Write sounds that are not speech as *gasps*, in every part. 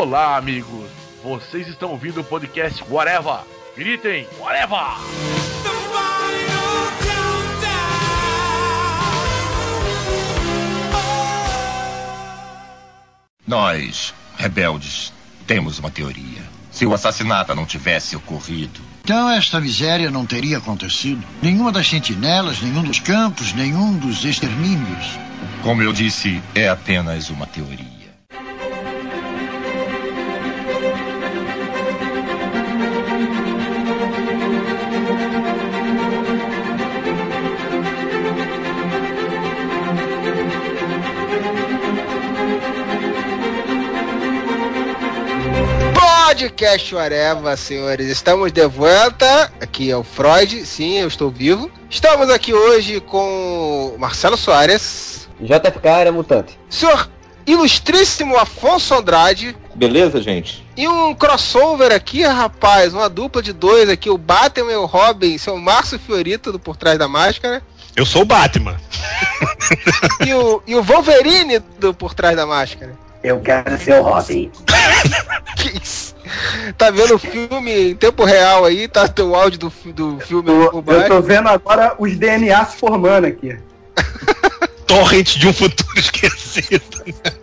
Olá, amigos. Vocês estão ouvindo o podcast Whatever. Gritem, Whatever! Nós, rebeldes, temos uma teoria. Se o assassinato não tivesse ocorrido, Então esta miséria não teria acontecido. Nenhuma das sentinelas, nenhum dos campos, nenhum dos extermínios. como eu disse, é apenas uma teoria. Podcast Areva, senhores. Estamos de volta. Aqui é o Freud. Sim, eu estou vivo. Estamos aqui hoje com Marcelo Soares, JFK era mutante. senhor ilustríssimo Afonso Andrade Beleza, gente? e um crossover aqui, rapaz. Uma dupla de dois aqui, o Batman e o Robin, seu Márcio Fiorito do Por Trás da Máscara. Eu sou o Batman. *laughs* E o, e o Wolverine do Por Trás da Máscara. Eu quero ser o Robin. *laughs* Que isso? Tá vendo o filme em tempo real aí? Tá o áudio do, do filme Eu, por eu tô vendo agora os DNA se formando aqui. *laughs* Torrent de um futuro *laughs* esquecido.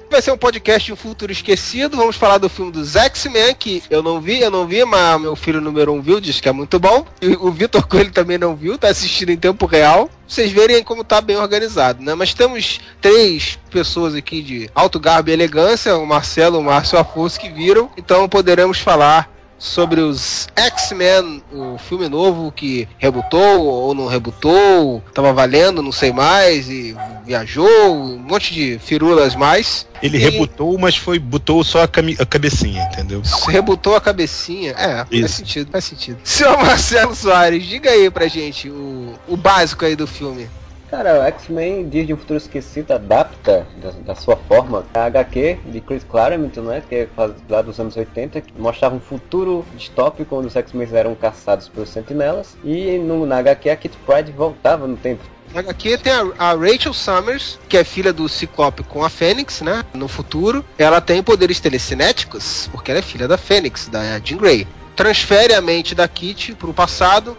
Vai ser um podcast de um futuro esquecido. Vamos falar do filme dos X-Men, que eu não vi, eu não vi, mas meu filho número um viu, diz que é muito bom. E o Vitor Coelho também não viu, tá assistindo em tempo real. Vocês verem como tá bem organizado, né? Mas temos três pessoas aqui de alto garbo e elegância, o Marcelo, o Márcio e o Afonso, que viram. Então poderemos falar sobre os X-Men, o filme novo que rebutou ou não rebutou, tava valendo, não sei mais, e viajou, um monte de firulas mais. Ele E- rebutou, mas foi botou só a, cami- a cabecinha, entendeu? Rebutou a cabecinha. É, faz Isso. sentido, faz sentido. Senhor Marcelo Soares, diga aí pra gente o, o básico aí do filme. Cara, X-Men Dias de um Futuro Esquecido adapta da, da sua forma a HQ de Chris Claremont, né, que é lá dos anos 80, que mostrava um futuro distópico onde os X-Men eram caçados pelos sentinelas e no, na HQ a Kit Pride voltava no tempo. Aqui tem a, Rachel Summers, que é filha do Ciclope com a Fênix, né? No futuro. Ela tem poderes telecinéticos, porque ela é filha da Fênix, da Jean Grey. Transfere a mente da Kitty pro passado,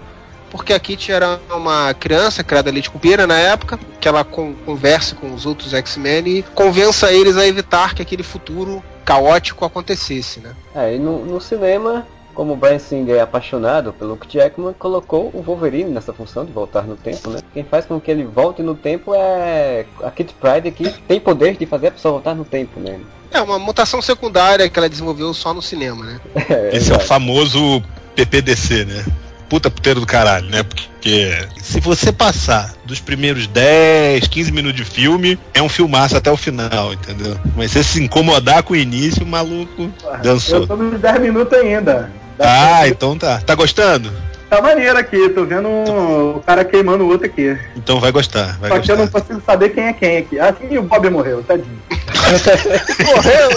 porque a Kitty era uma criança criada leite com pera na época, que ela con converse com os outros X-Men e convença eles a evitar que aquele futuro caótico acontecesse, né? É, e no, no cinema, como o Brian Singer é apaixonado pelo Hugh Jackman, colocou o Wolverine nessa função de voltar no tempo, né? Quem faz com que ele volte no tempo é a Kit Pride que tem poder de fazer a pessoa voltar no tempo, né? É uma mutação secundária que ela desenvolveu só no cinema, né? *laughs* Esse é o exato. famoso PPDC, né? Puta puteiro do caralho, né? Porque se você passar dos primeiros 10, 15 minutos de filme, é um filmaço até o final, entendeu? Mas se você se incomodar com o início, o maluco dançou. Eu tô nos 10 minutos ainda. Ah, então tá. Tá gostando? Tá maneiro aqui, tô vendo um- o cara queimando o outro aqui. Então vai gostar, vai Só que eu não gostar. consigo saber quem é quem aqui. Assim o Bob morreu, tadinho. *laughs* *laughs* Morreu!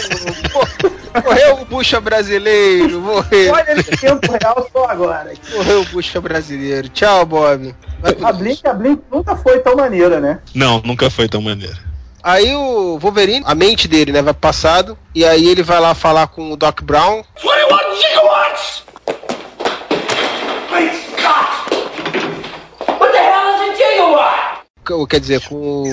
mor- morreu o bucha brasileiro! Morreu! Olha ele em tempo real só agora. Morreu o bucha brasileiro! Tchau, Bob! A. Blink, a Blink nunca foi tão maneira, né? Não, nunca foi tão maneiro. Aí o Wolverine, a mente dele, né, vai pro passado. E aí ele vai lá falar com o Doc Brown. 21 gigawatts! Great Scott! What the hell is a gigawatt? ou Quer dizer, com o,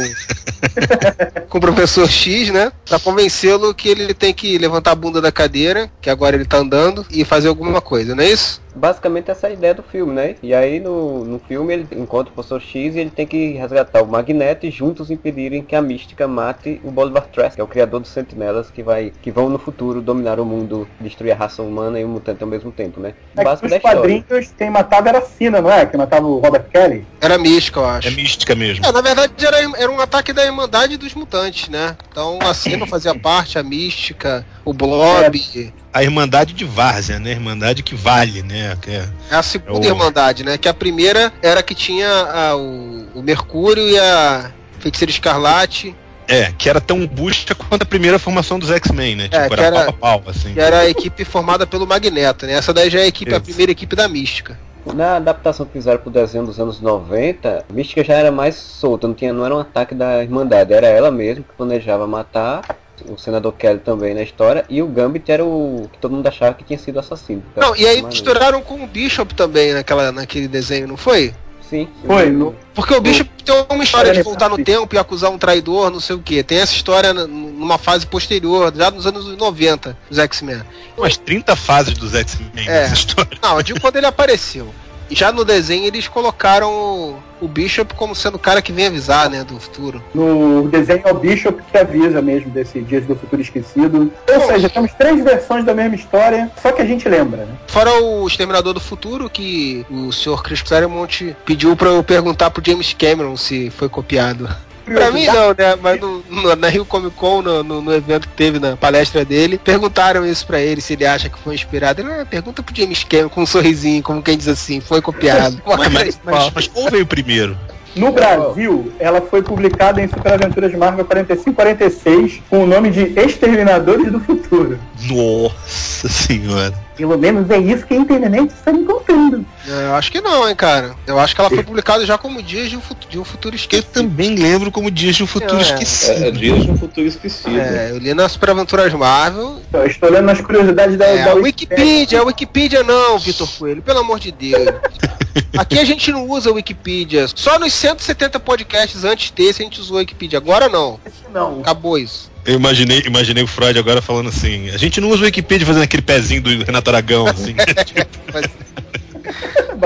com o professor X, né? Pra convencê-lo que ele tem que levantar a bunda da cadeira, que agora ele tá andando, e fazer alguma coisa, não é isso? Basicamente essa é a ideia do filme, né? E aí no, no filme ele encontra o professor X e ele tem que resgatar o Magneto e juntos impedirem que a Mística mate o Bolivar Trask, que é o criador dos Sentinelas que, vai, que vão no futuro dominar o mundo, destruir a raça humana e o mutante ao mesmo tempo, né? É básico história. quadrinhos quem matava era a Sina, não é? Que matava o Robert Kelly. Era mística, eu acho. É mística mesmo. É, na verdade era, era um ataque da Irmandade dos Mutantes, né? Então a Sina *laughs* fazia parte, a Mística, o Blob. A Irmandade de Várzea, né? Irmandade que vale, né? Que é- É a segunda É o- Irmandade, né? Que a primeira era a que tinha a- o, o Mercúrio e a Feiticeira Escarlate, É, que era tão busta quanto a primeira formação dos X-Men, né? Tipo, É, que era, era- pau a pau, assim. que era a equipe formada pelo Magneto, né? Essa daí já é a equipe, a Isso. primeira equipe da Mística. Na adaptação que fizeram pro desenho dos anos 90, Mística já era mais solta, não, tinha, não era um ataque da Irmandade, era ela mesma que planejava matar o senador Kelly também na história, e o Gambit era o que todo mundo achava que tinha sido assassino. Não, e aí misturaram com o Bishop também naquela, naquele desenho, não foi? Sim. Foi, no- Porque o Bishop tem uma história de voltar no tempo e acusar um traidor, não sei o que. Tem essa história numa fase posterior, já nos anos 90, dos X-Men. Umas 30 fases dos X-Men É. nessa história. Não, eu digo quando ele apareceu. Já no desenho eles colocaram o, o Bishop como sendo o cara que vem avisar, né, do futuro. No desenho é o Bishop que avisa mesmo desse Dias do Futuro Esquecido. Ou seja, temos três versões da mesma história, só que a gente lembra, né? Fora o Exterminador do Futuro, que o Sr. Chris Claremont pediu pra eu perguntar pro James Cameron se foi copiado. Pra mim não, né? Mas no, no- na Rio Comic Con, no, no- no evento que teve na palestra dele, perguntaram isso pra ele, se ele acha que foi inspirado. Ele, ah, pergunta pro James Cameron com um sorrisinho, como quem diz assim, foi copiado. Mas, mas, mas, mas qual veio primeiro? No Brasil, ela foi publicada em Super Aventuras Marvel 45-46 com o nome de Exterminadores do Futuro. Nossa senhora. Pelo menos é isso que a internet está me contando. É, Eu acho que não, hein, cara. Eu acho que ela foi publicada já como Dias de um, Futu- de um Futuro Eu Esquecido. também lembro como Dias de um Futuro É, Esquecido. É, é Dias de um Futuro Esquecido. É, eu li nas Super Aventuras Marvel. Então, eu estou lendo nas curiosidades da, É, da a Wikipedia, a Wikipedia não, Vitor Coelho, pelo amor de Deus. *laughs* Aqui a gente não usa a Wikipedia. Só nos 170 podcasts antes desse a gente usou a Wikipedia. Agora não. Não. Acabou isso. Eu imaginei, imaginei o Freud agora falando assim: a gente não usa o Wikipedia fazendo aquele pezinho do Renato Aragão, assim. *laughs*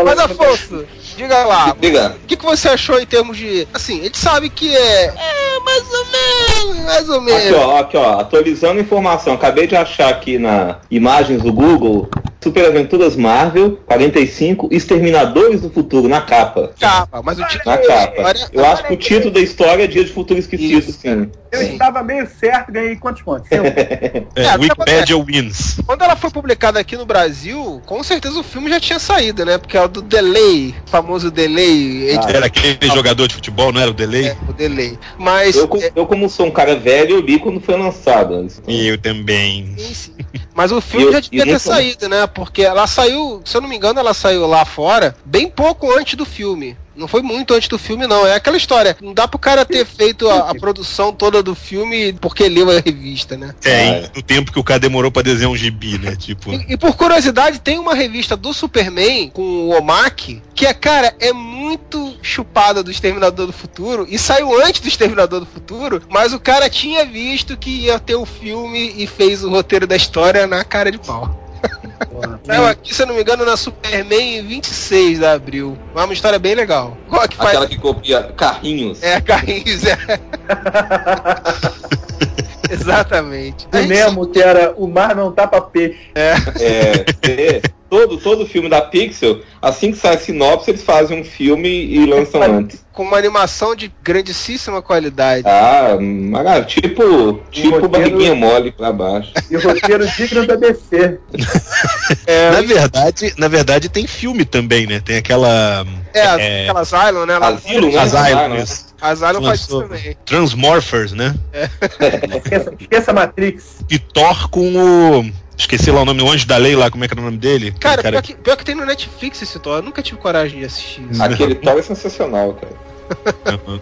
Mas *laughs* Afonso, diga lá. Diga. O que, que você achou em termos de. Assim, a gente sabe que é. É, mais ou menos, mais ou Aqui menos. ó, aqui ó, atualizando informação. Acabei de achar aqui na imagens do Google Super Aventuras Marvel 45 Exterminadores do Futuro na capa. Capa, mas o título Na capa. história- Eu acho que o título da história é Dia de Futuro Esquecido, Isso. sim. Eu Sim. estava meio certo, ganhei quantos pontos? Eu. *laughs* É, É, Wikipedia wins. Quando ela foi publicada aqui no Brasil, com certeza o filme já tinha saído, né? Porque é o do Delay, o famoso Delay, Ah. Era aquele jogador de futebol, não era o delay? é, o Delay. Mas. Eu, co- eu, como sou um cara velho, eu li quando foi lançado. E eu também. Sim, sim. Mas o filme eu- já devia ter saído, né? Porque ela saiu, se eu não me engano, ela saiu lá fora bem pouco antes do filme. Não foi muito antes do filme, não. É aquela história. Não dá pro cara ter feito a, a produção toda do filme porque leu a revista, né? É, e no tempo que o cara demorou pra desenhar um gibi, né? Tipo. E, e por curiosidade, tem uma revista do Superman com o Omaki, que é, cara, é muito chupada do Exterminador do Futuro e saiu antes do Exterminador do Futuro, mas o cara tinha visto que ia ter o filme e fez o roteiro da história na cara de pau. Saiu aqui, se eu não me engano, na Superman em 26 de abril. É uma história bem legal. Qual que faz? Aquela que copia carrinhos. É, Carrinhos, é. *laughs* Exatamente. O Nemo, que era o mar não tapa peixe. É, é, todo, todo filme da Pixel, assim que sai a sinopse, eles fazem um filme e lançam antes. Com uma animação de grandíssima qualidade. Ah, tipo, tipo roteiro- barriguinha mole pra baixo. E o roteiro digno da DC. É, *laughs* Na verdade, na verdade tem filme também, né? Tem aquela. é, é- aquela Asylum, né? Ela- né? Asylum, Ah, né? Asylum faz isso também. Transmorphers, né? Esqueça, esqueça Matrix. E Thor com o. Esqueci lá o nome, o Anjo da Lei lá, como é que era o nome dele? Cara, Aquele pior que, pior que tem no Netflix esse Thor. Eu nunca tive coragem de assistir isso. Aquele Thor é sensacional, cara.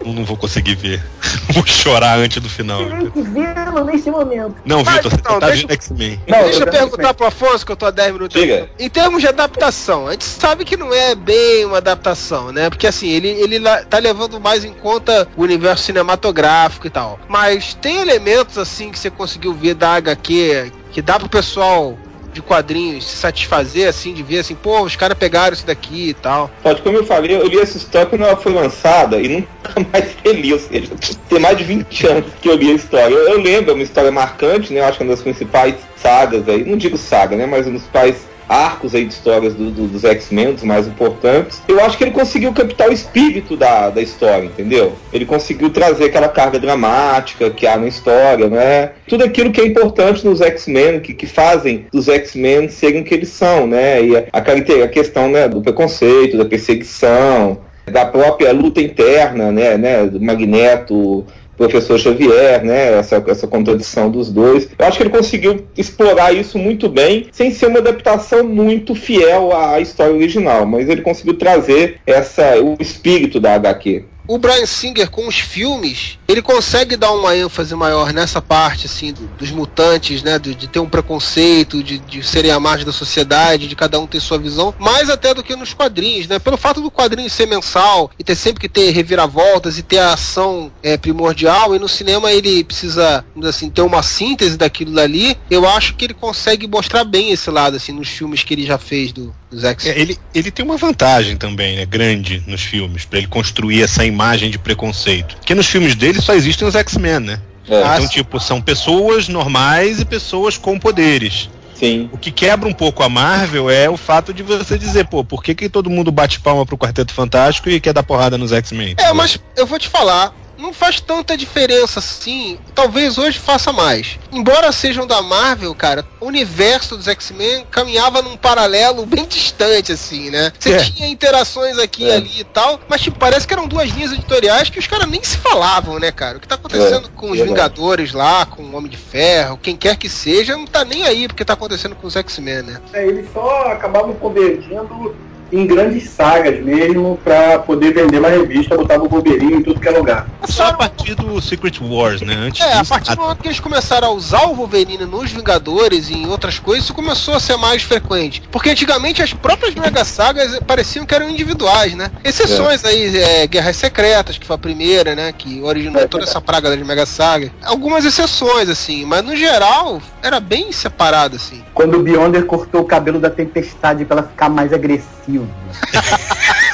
Eu não vou conseguir ver. *laughs* Vou chorar antes do final. que vê-lo neste momento. Não, Mas, Vitor, você então, tá deixa- vendo X-Men. Não, Deixa eu vendo perguntar pro Afonso, que eu tô há 10 minutos. Diga. Em termos de adaptação, a gente sabe que não é bem uma adaptação, né? Porque assim, ele, ele tá levando mais em conta o universo cinematográfico e tal. Mas tem elementos assim que você conseguiu ver da HQ que dá pro pessoal de quadrinhos se satisfazer, assim, de ver assim, pô, os caras pegaram isso daqui e tal. Pode, como eu falei, eu li essa história quando ela foi lançada e nunca *laughs* mais reli, ou seja, tem mais de 20 anos que eu li a história. Eu, eu lembro, é uma história marcante, né? Eu acho que é uma das principais sagas aí, não digo saga, né? Mas um dos principais arcos aí de histórias do- do- dos X-Men, dos mais importantes. Eu acho que ele conseguiu captar o espírito da, da história, entendeu? Ele conseguiu trazer aquela carga dramática que há na história, né? Tudo aquilo que é importante nos X-Men, que, que fazem dos X-Men serem o que eles são, né? E a, a, a questão né, do preconceito, da perseguição, da própria luta interna, né, né do Magneto, professor Xavier, né, essa, essa contradição dos dois. Eu acho que ele conseguiu explorar isso muito bem, sem ser uma adaptação muito fiel à história original, mas ele conseguiu trazer essa, o espírito da HQ. O Brian Singer com os filmes, ele consegue dar uma ênfase maior nessa parte, assim, do- dos mutantes, né? De, de ter um preconceito, de, de serem a margem da sociedade, de cada um ter sua visão, mais até do que nos quadrinhos, né? Pelo fato do quadrinho ser mensal e ter sempre que ter reviravoltas e ter a ação é, primordial, e no cinema ele precisa, assim, ter uma síntese daquilo dali, eu acho que ele consegue mostrar bem esse lado, assim, nos filmes que ele já fez do, X. É, ele, ele tem uma vantagem também, né, grande nos filmes, pra ele construir essa imagem de preconceito. Porque nos filmes dele só existem os X-Men, né? É, Ah, Então, tipo, são pessoas normais e pessoas com poderes. sim. O que quebra um pouco a Marvel é o fato de você dizer, pô, por que, que todo mundo bate palma pro Quarteto Fantástico e quer dar porrada nos X-Men? É, mas eu vou te falar, não faz tanta diferença assim. Talvez hoje faça mais. Embora sejam da Marvel, cara, o universo dos X-Men caminhava num paralelo bem distante, assim, né? Você É. tinha interações aqui e É. ali e tal, mas tipo, parece que eram duas linhas editoriais que os caras nem se falavam, né, cara? O que tá acontecendo É, com os. Vingadores lá, com o Homem de Ferro, quem quer que seja, não tá nem aí porque tá acontecendo com os X-Men, né? É, eles só acabavam convergindo em grandes sagas mesmo pra poder vender uma revista, botava o Wolverine em tudo que é lugar. Só a partir do Secret Wars, né? Antes É, a partir do momento que eles começaram a usar o Wolverine nos Vingadores e em outras coisas, isso começou a ser mais frequente. Porque antigamente as próprias Mega Sagas pareciam que eram individuais, né? Exceções aí, é, Guerras Secretas, que foi a primeira, né? Que originou toda essa praga das Mega Sagas. Algumas exceções, assim, mas no geral era bem separado, assim. Quando o Beyonder cortou o cabelo da Tempestade pra ela ficar mais agressiva. *laughs*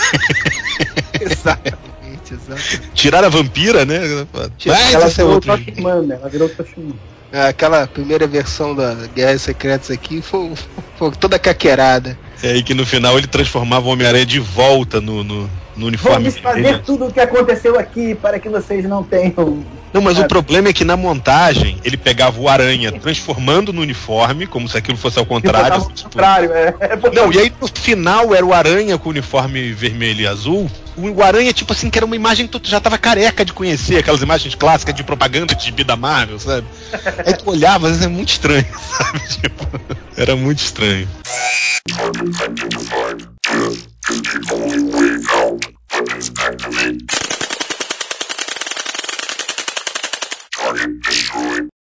Exatamente, exatamente. Tiraram a vampira, né? Mas ela esse é virou outro. Toshman, né? Ela virou Toshman. Aquela primeira versão da Guerras Secretas aqui foi, foi toda caquerada. É aí que no final ele transformava o Homem-Aranha de volta no, no, no uniforme. Vamos fazer dele. tudo o que aconteceu aqui para que vocês não tenham. Não, mas É. o problema é que na montagem ele pegava o Aranha transformando no uniforme, como se aquilo fosse ao contrário. Ao tipo, contrário, é. é Não, e aí no final era o Aranha com o uniforme vermelho e azul. O o Aranha, tipo assim, que era uma imagem que tu já tava careca de conhecer, aquelas imagens clássicas de propaganda de gibi da Marvel, sabe? Aí tu olhava, às vezes é muito estranho, sabe? Tipo, era muito estranho.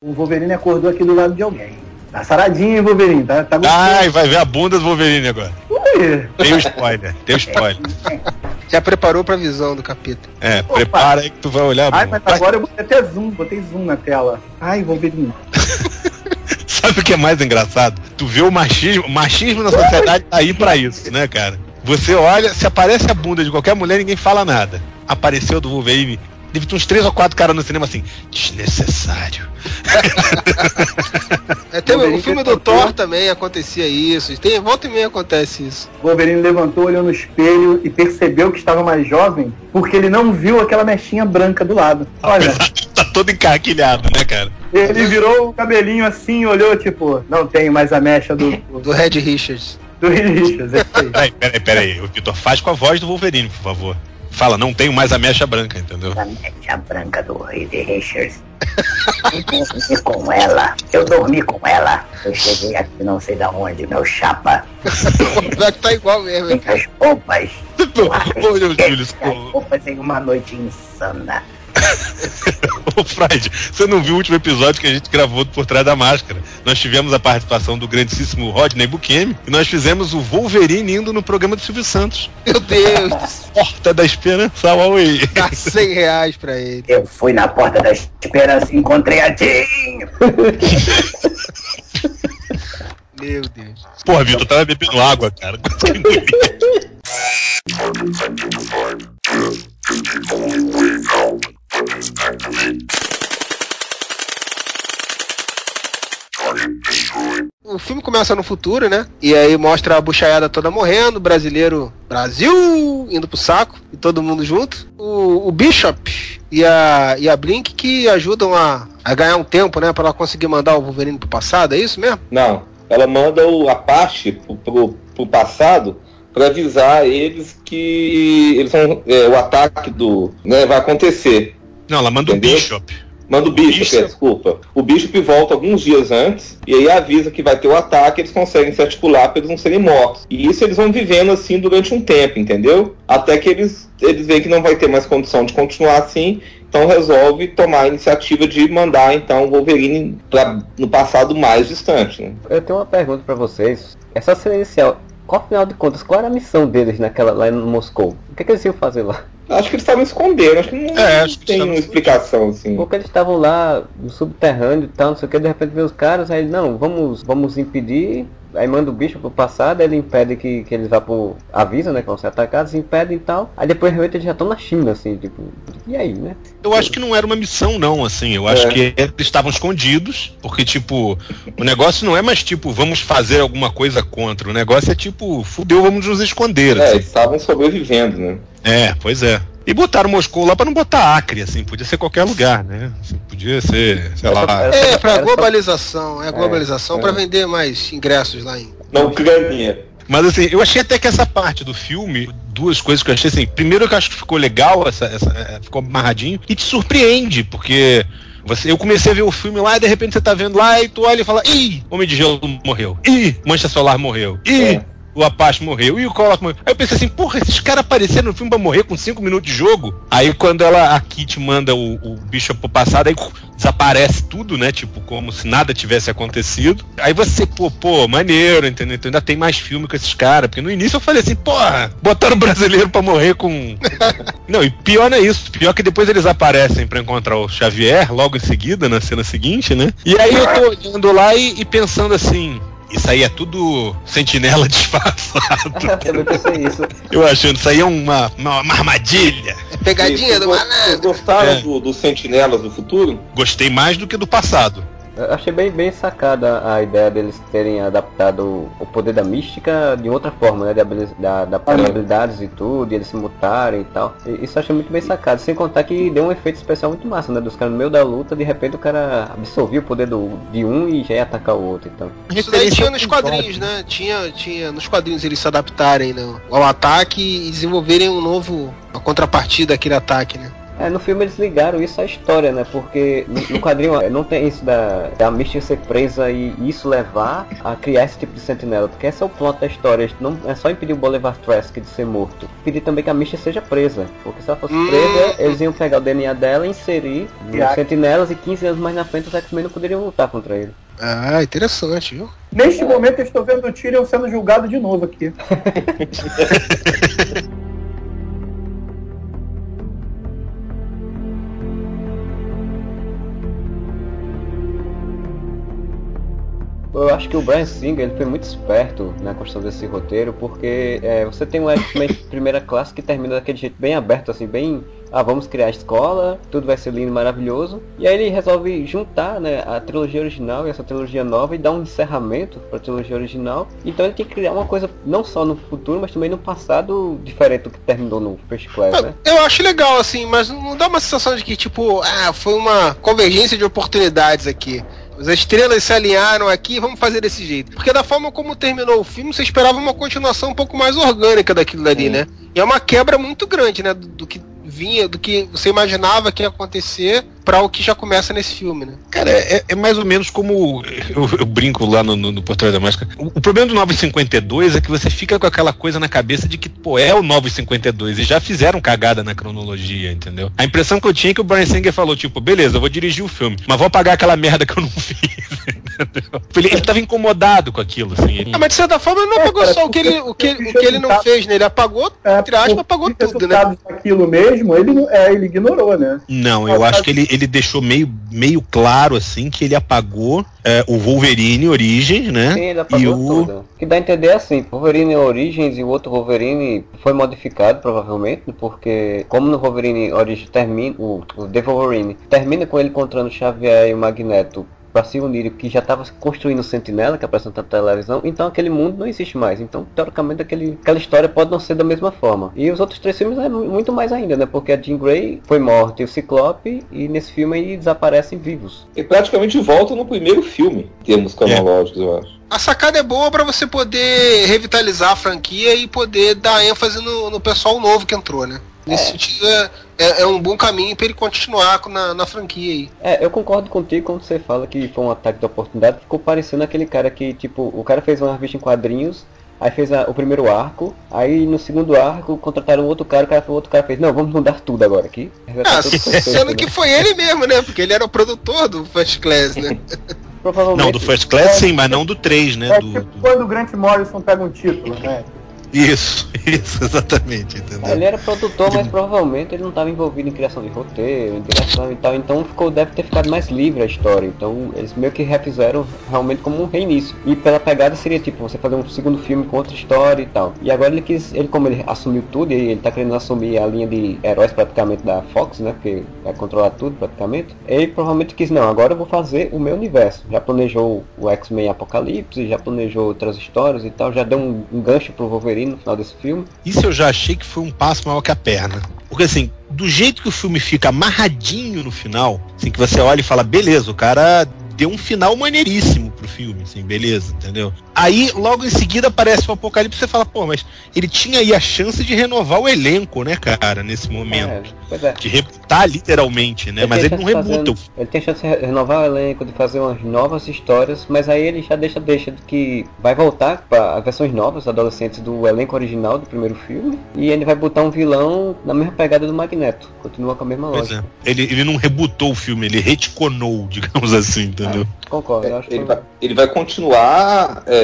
O Wolverine acordou aqui do lado de alguém. Tá saradinho, hein, Wolverine? Tá, tá Ai, vai ver a bunda do Wolverine agora. Ui, Tem o spoiler, tem o spoiler. *laughs* Já preparou pra visão do capeta. É, prepara aí que tu vai olhar. Ai, bunda. mas agora eu botei até zoom, botei zoom na tela. Ai, Wolverine. *laughs* Sabe o que é mais engraçado? Tu vê o machismo, o machismo na sociedade tá aí pra isso, né, cara? Você olha, se aparece a bunda de qualquer mulher, ninguém fala nada. Apareceu do Wolverine, deve ter uns três ou quatro caras no cinema assim, desnecessário. *laughs* É, tem, o filme do Thor também acontecia isso. Tem, volta e meia acontece isso. Wolverine levantou, olhou no espelho e percebeu que estava mais jovem porque ele não viu aquela mechinha branca do lado. Olha, *laughs* tá todo encarquilhado, né, cara? ele virou o cabelinho assim, olhou tipo, não tenho mais a mecha do, do, Red Richards. do Reed Richards. é isso aí. Peraí, peraí, peraí. O Vitor faz com a voz do Wolverine, por favor. Fala, não tenho mais a mecha branca, entendeu? a mecha branca do Reed Richards. Eu dormi com ela. Eu dormi com ela. Eu cheguei aqui não sei da onde, meu chapa. *laughs* O Black tá igual mesmo. hein? Roupas. *laughs* Ô, meu Júlio, Minhas roupas em uma noite insana. *laughs* Ô, Freud, você não viu o último episódio que a gente gravou do Por Trás da Máscara? Nós tivemos a participação do grandíssimo Rodney Bukemi e nós fizemos o Wolverine indo no programa do Silvio Santos. Meu Deus. *laughs* Porta da Esperança, Huawei. Dá 100 reais pra ele. Eu fui na porta da esperança e encontrei a Jean. *laughs* Meu Deus. Porra, Vitor, tava bebendo água, cara. O filme começa no futuro, né? E aí mostra a buchaiada toda morrendo, brasileiro, Brasil, indo pro saco, e todo mundo junto. O, o Bishop e a, e a Blink que ajudam a, a ganhar um tempo, né? Pra ela conseguir mandar o Wolverine pro passado, é isso mesmo? Não, ela manda o, a parte pro, pro, pro passado para avisar eles que eles vão, é, o ataque do né, vai acontecer. Não, ela manda o Entendeu? Bishop. Manda o Bishop, Bishop. é, desculpa. O Bishop volta alguns dias antes e aí avisa que vai ter o ataque, eles conseguem se articular para eles não serem mortos. E isso eles vão vivendo assim durante um tempo, entendeu? Até que eles, eles veem que não vai ter mais condição de continuar assim, então resolve tomar a iniciativa de mandar então o Wolverine pra, no passado mais distante. Né? Eu tenho uma pergunta pra vocês. Essa cena inicial, qual afinal de contas, qual era a missão deles naquela lá em Moscou? O que, que eles iam fazer lá? Acho que eles estavam escondendo, acho que não, É, não acho que tem uma explicação assim. Porque eles estavam lá no subterrâneo e tal, não sei o que, de repente vê os caras, aí não, vamos, vamos impedir. Aí manda o bicho pro passado, aí ele impede que, que eles vá pro. avisa, né? Que vão ser atacados, impede e tal. Aí depois realmente eles já estão na China, assim, tipo, e aí, né? Eu acho que não era uma missão, não, assim. Eu acho É. que eles estavam escondidos, porque, tipo, o negócio não é mais tipo, vamos fazer alguma coisa contra. O negócio é tipo, fudeu, vamos nos esconder, É, assim. eles estavam sobrevivendo, né? É, pois é. E botaram Moscou lá pra não botar Acre, assim, podia ser qualquer lugar, né? Assim, podia ser, sei lá. É, só- globalização, é globalização é. pra vender mais ingressos lá em. Na Ucrânia. Mas assim, eu achei até que essa parte do filme, duas coisas que eu achei assim. Primeiro que eu acho que ficou legal, essa, essa- é, ficou amarradinho, e te surpreende, porque você, eu comecei a ver o filme lá e de repente você tá vendo lá e tu olha e fala, ih, Homem de Gelo morreu. Ih, Mancha Solar morreu. Ih, É. o Apache morreu. Ih, o Colosso morreu. Aí eu pensei assim, porra, esses caras apareceram no filme pra morrer com 5 minutos de jogo. Aí quando ela, a Kit manda o, o bicho pro passado, aí desaparece tudo, né? Tipo, como se nada tivesse acontecido. Aí você, pô, pô, maneiro, entendeu? Então ainda tem mais filme com esses caras. Porque no início eu falei assim, porra, botaram o brasileiro pra morrer com. *laughs* não, e pior não é isso. Pior que depois eles aparecem pra encontrar o Xavier logo em seguida, na cena seguinte, né? E aí eu tô olhando lá e, e pensando assim. Isso aí é tudo sentinela disfarçado. *laughs* Eu também pensei isso. Eu achando isso aí é uma, uma, uma armadilha. É pegadinha Isso, do vocês malandro. gostaram É. do- dos Sentinelas do futuro? Gostei mais do que do passado. Eu achei bem, bem sacada a ideia deles terem adaptado o poder da mística de outra forma, né? Da, da habilidades e tudo, e eles se mutarem e tal. E Isso eu achei muito bem sacado. Sem contar que deu um efeito especial muito massa, né? Dos caras no meio da luta, de repente o cara absorvia o poder do, de um e já ia atacar o outro, então. Isso daí tinha nos quadrinhos, né? Tinha, tinha nos quadrinhos eles se adaptarem né, ao ataque e desenvolverem um novo. uma contrapartida àquele ataque, né? É, no filme eles ligaram isso à história, né? Porque no, no quadrinho não tem isso da, da mística ser presa e isso levar a criar esse tipo de sentinela. Porque esse é o plot da história. Não é só impedir o Bolivar Trask de ser morto. Impedir também que a mística seja presa. Porque se ela fosse Hum. presa, eles iam pegar o DNA dela e inserir nos sentinelas e 15 anos mais na frente os X-Men não poderiam lutar contra ele. Ah, interessante, viu? Neste momento eu estou vendo o Tyrion sendo julgado de novo aqui. *laughs* acho que o Brian Singer ele foi muito esperto na construção desse roteiro, porque é, você tem um X-Men de primeira classe que termina daquele jeito bem aberto, assim, bem. Ah, vamos criar a escola, tudo vai ser lindo e maravilhoso. E aí ele resolve juntar né, a trilogia original e essa trilogia nova e dar um encerramento para a trilogia original. Então ele tem que criar uma coisa não só no futuro, mas também no passado diferente do que terminou no First Class, né? Eu acho legal, assim, mas não dá uma sensação de que, tipo, ah, foi uma convergência de oportunidades aqui. As estrelas se alinharam aqui, vamos fazer desse jeito. Porque da forma como terminou o filme, você esperava uma continuação um pouco mais orgânica daquilo dali, né? E é uma quebra muito grande, né? Do, do que vinha, do que você imaginava que ia acontecer para o que já começa nesse filme, né? Cara, é, é mais ou menos como eu, eu brinco lá no, no, no da Máscara. O, o problema do 952 é que você fica com aquela coisa na cabeça de que, pô, é o 952 e já fizeram cagada na cronologia, entendeu? A impressão que eu tinha é que o Brian Singer falou, tipo, beleza, eu vou dirigir o filme, mas vou apagar aquela merda que eu não *laughs* fiz? *laughs* Ele, ele tava incomodado com aquilo, assim. Ele, Ah, mas de certa forma ele não É, apagou cara, só o que ele, o que, o que ele não fez, né? Ele apagou, É, entre aspas, apagou tudo, né? daquilo mesmo, ele, é, ele ignorou, né? Não, eu acho que ele, ele deixou meio, meio claro, assim, que ele apagou é, o Wolverine Origem, né? Sim, ele e apagou o, tudo. O que dá a entender é assim, Wolverine Origins e o outro Wolverine foi modificado provavelmente, porque como no Wolverine Origins termina, o, o The Wolverine termina com ele encontrando o Xavier e o Magneto para se unirem, que já estava construindo o Sentinela, que apareceu na televisão, então aquele mundo não existe mais. Então, teoricamente, aquele, aquela história pode não ser da mesma forma. E os outros três filmes é mu- muito mais ainda, né? Porque a Jean Grey foi morta e o Ciclope, e nesse filme aí desaparecem vivos. E praticamente volta no primeiro filme, em termos cronológicos, eu acho. A sacada é boa pra você poder revitalizar a franquia e poder dar ênfase no, no pessoal novo que entrou, né? Nesse sentido, é, é, é um bom caminho pra ele continuar na, na franquia aí. É, eu concordo contigo quando você fala que foi um ataque de oportunidade. Ficou parecendo aquele cara que, tipo, o cara fez uma revista em quadrinhos, aí fez a- o primeiro arco, aí no segundo arco contrataram outro cara, o cara, o outro cara fez, não, vamos mudar tudo agora aqui. Ah, sendo que né? foi ele mesmo, né? Porque ele era o produtor do First Class, né? *laughs* Provavelmente, Não, do First Class sim, mas não do 3, né? É Do, tipo do- quando o Grant Morrison pega um título, né? Isso, *laughs* isso, exatamente, Ele entendeu? era produtor, mas provavelmente ele não estava envolvido em criação de roteiro, em direção e tal, então ficou, deve ter ficado mais livre a história. Então eles meio que refizeram realmente como um reinício. E pela pegada seria tipo você fazer um segundo filme com outra história e tal. E agora ele quis, ele como ele assumiu tudo, e ele tá querendo assumir a linha de heróis praticamente da Fox, né? Porque vai controlar tudo praticamente. Ele provavelmente quis, não, agora eu vou fazer o meu universo. Já planejou o X-Men Apocalipse, já planejou outras histórias e tal, já deu um, um gancho pro Wolverine no final desse filme. Isso eu já achei que foi um passo maior que a perna. Porque assim, do jeito que o filme fica amarradinho no final, assim, que você olha e fala, beleza, o cara deu um final maneiríssimo pro filme, assim, beleza, entendeu? Aí, logo em seguida, aparece o Apocalipse e você fala, pô, mas ele tinha aí a chance de renovar o elenco, né, cara, nesse momento. É, pois é. De rebutar literalmente, né? Mas tem ele não rebuta. ele tem chance de re- renovar o elenco, de fazer umas novas histórias, mas aí ele já deixa, deixa de que vai voltar para versões novas, adolescentes do elenco original do primeiro filme, e ele vai botar um vilão na mesma pegada do Magneto. Continua com a mesma Pois lógica. é. Ele, ele não rebutou o filme, ele retconou, *laughs* digamos assim, entendeu? Concordo, eu acho que Ele vai, ele vai continuar é,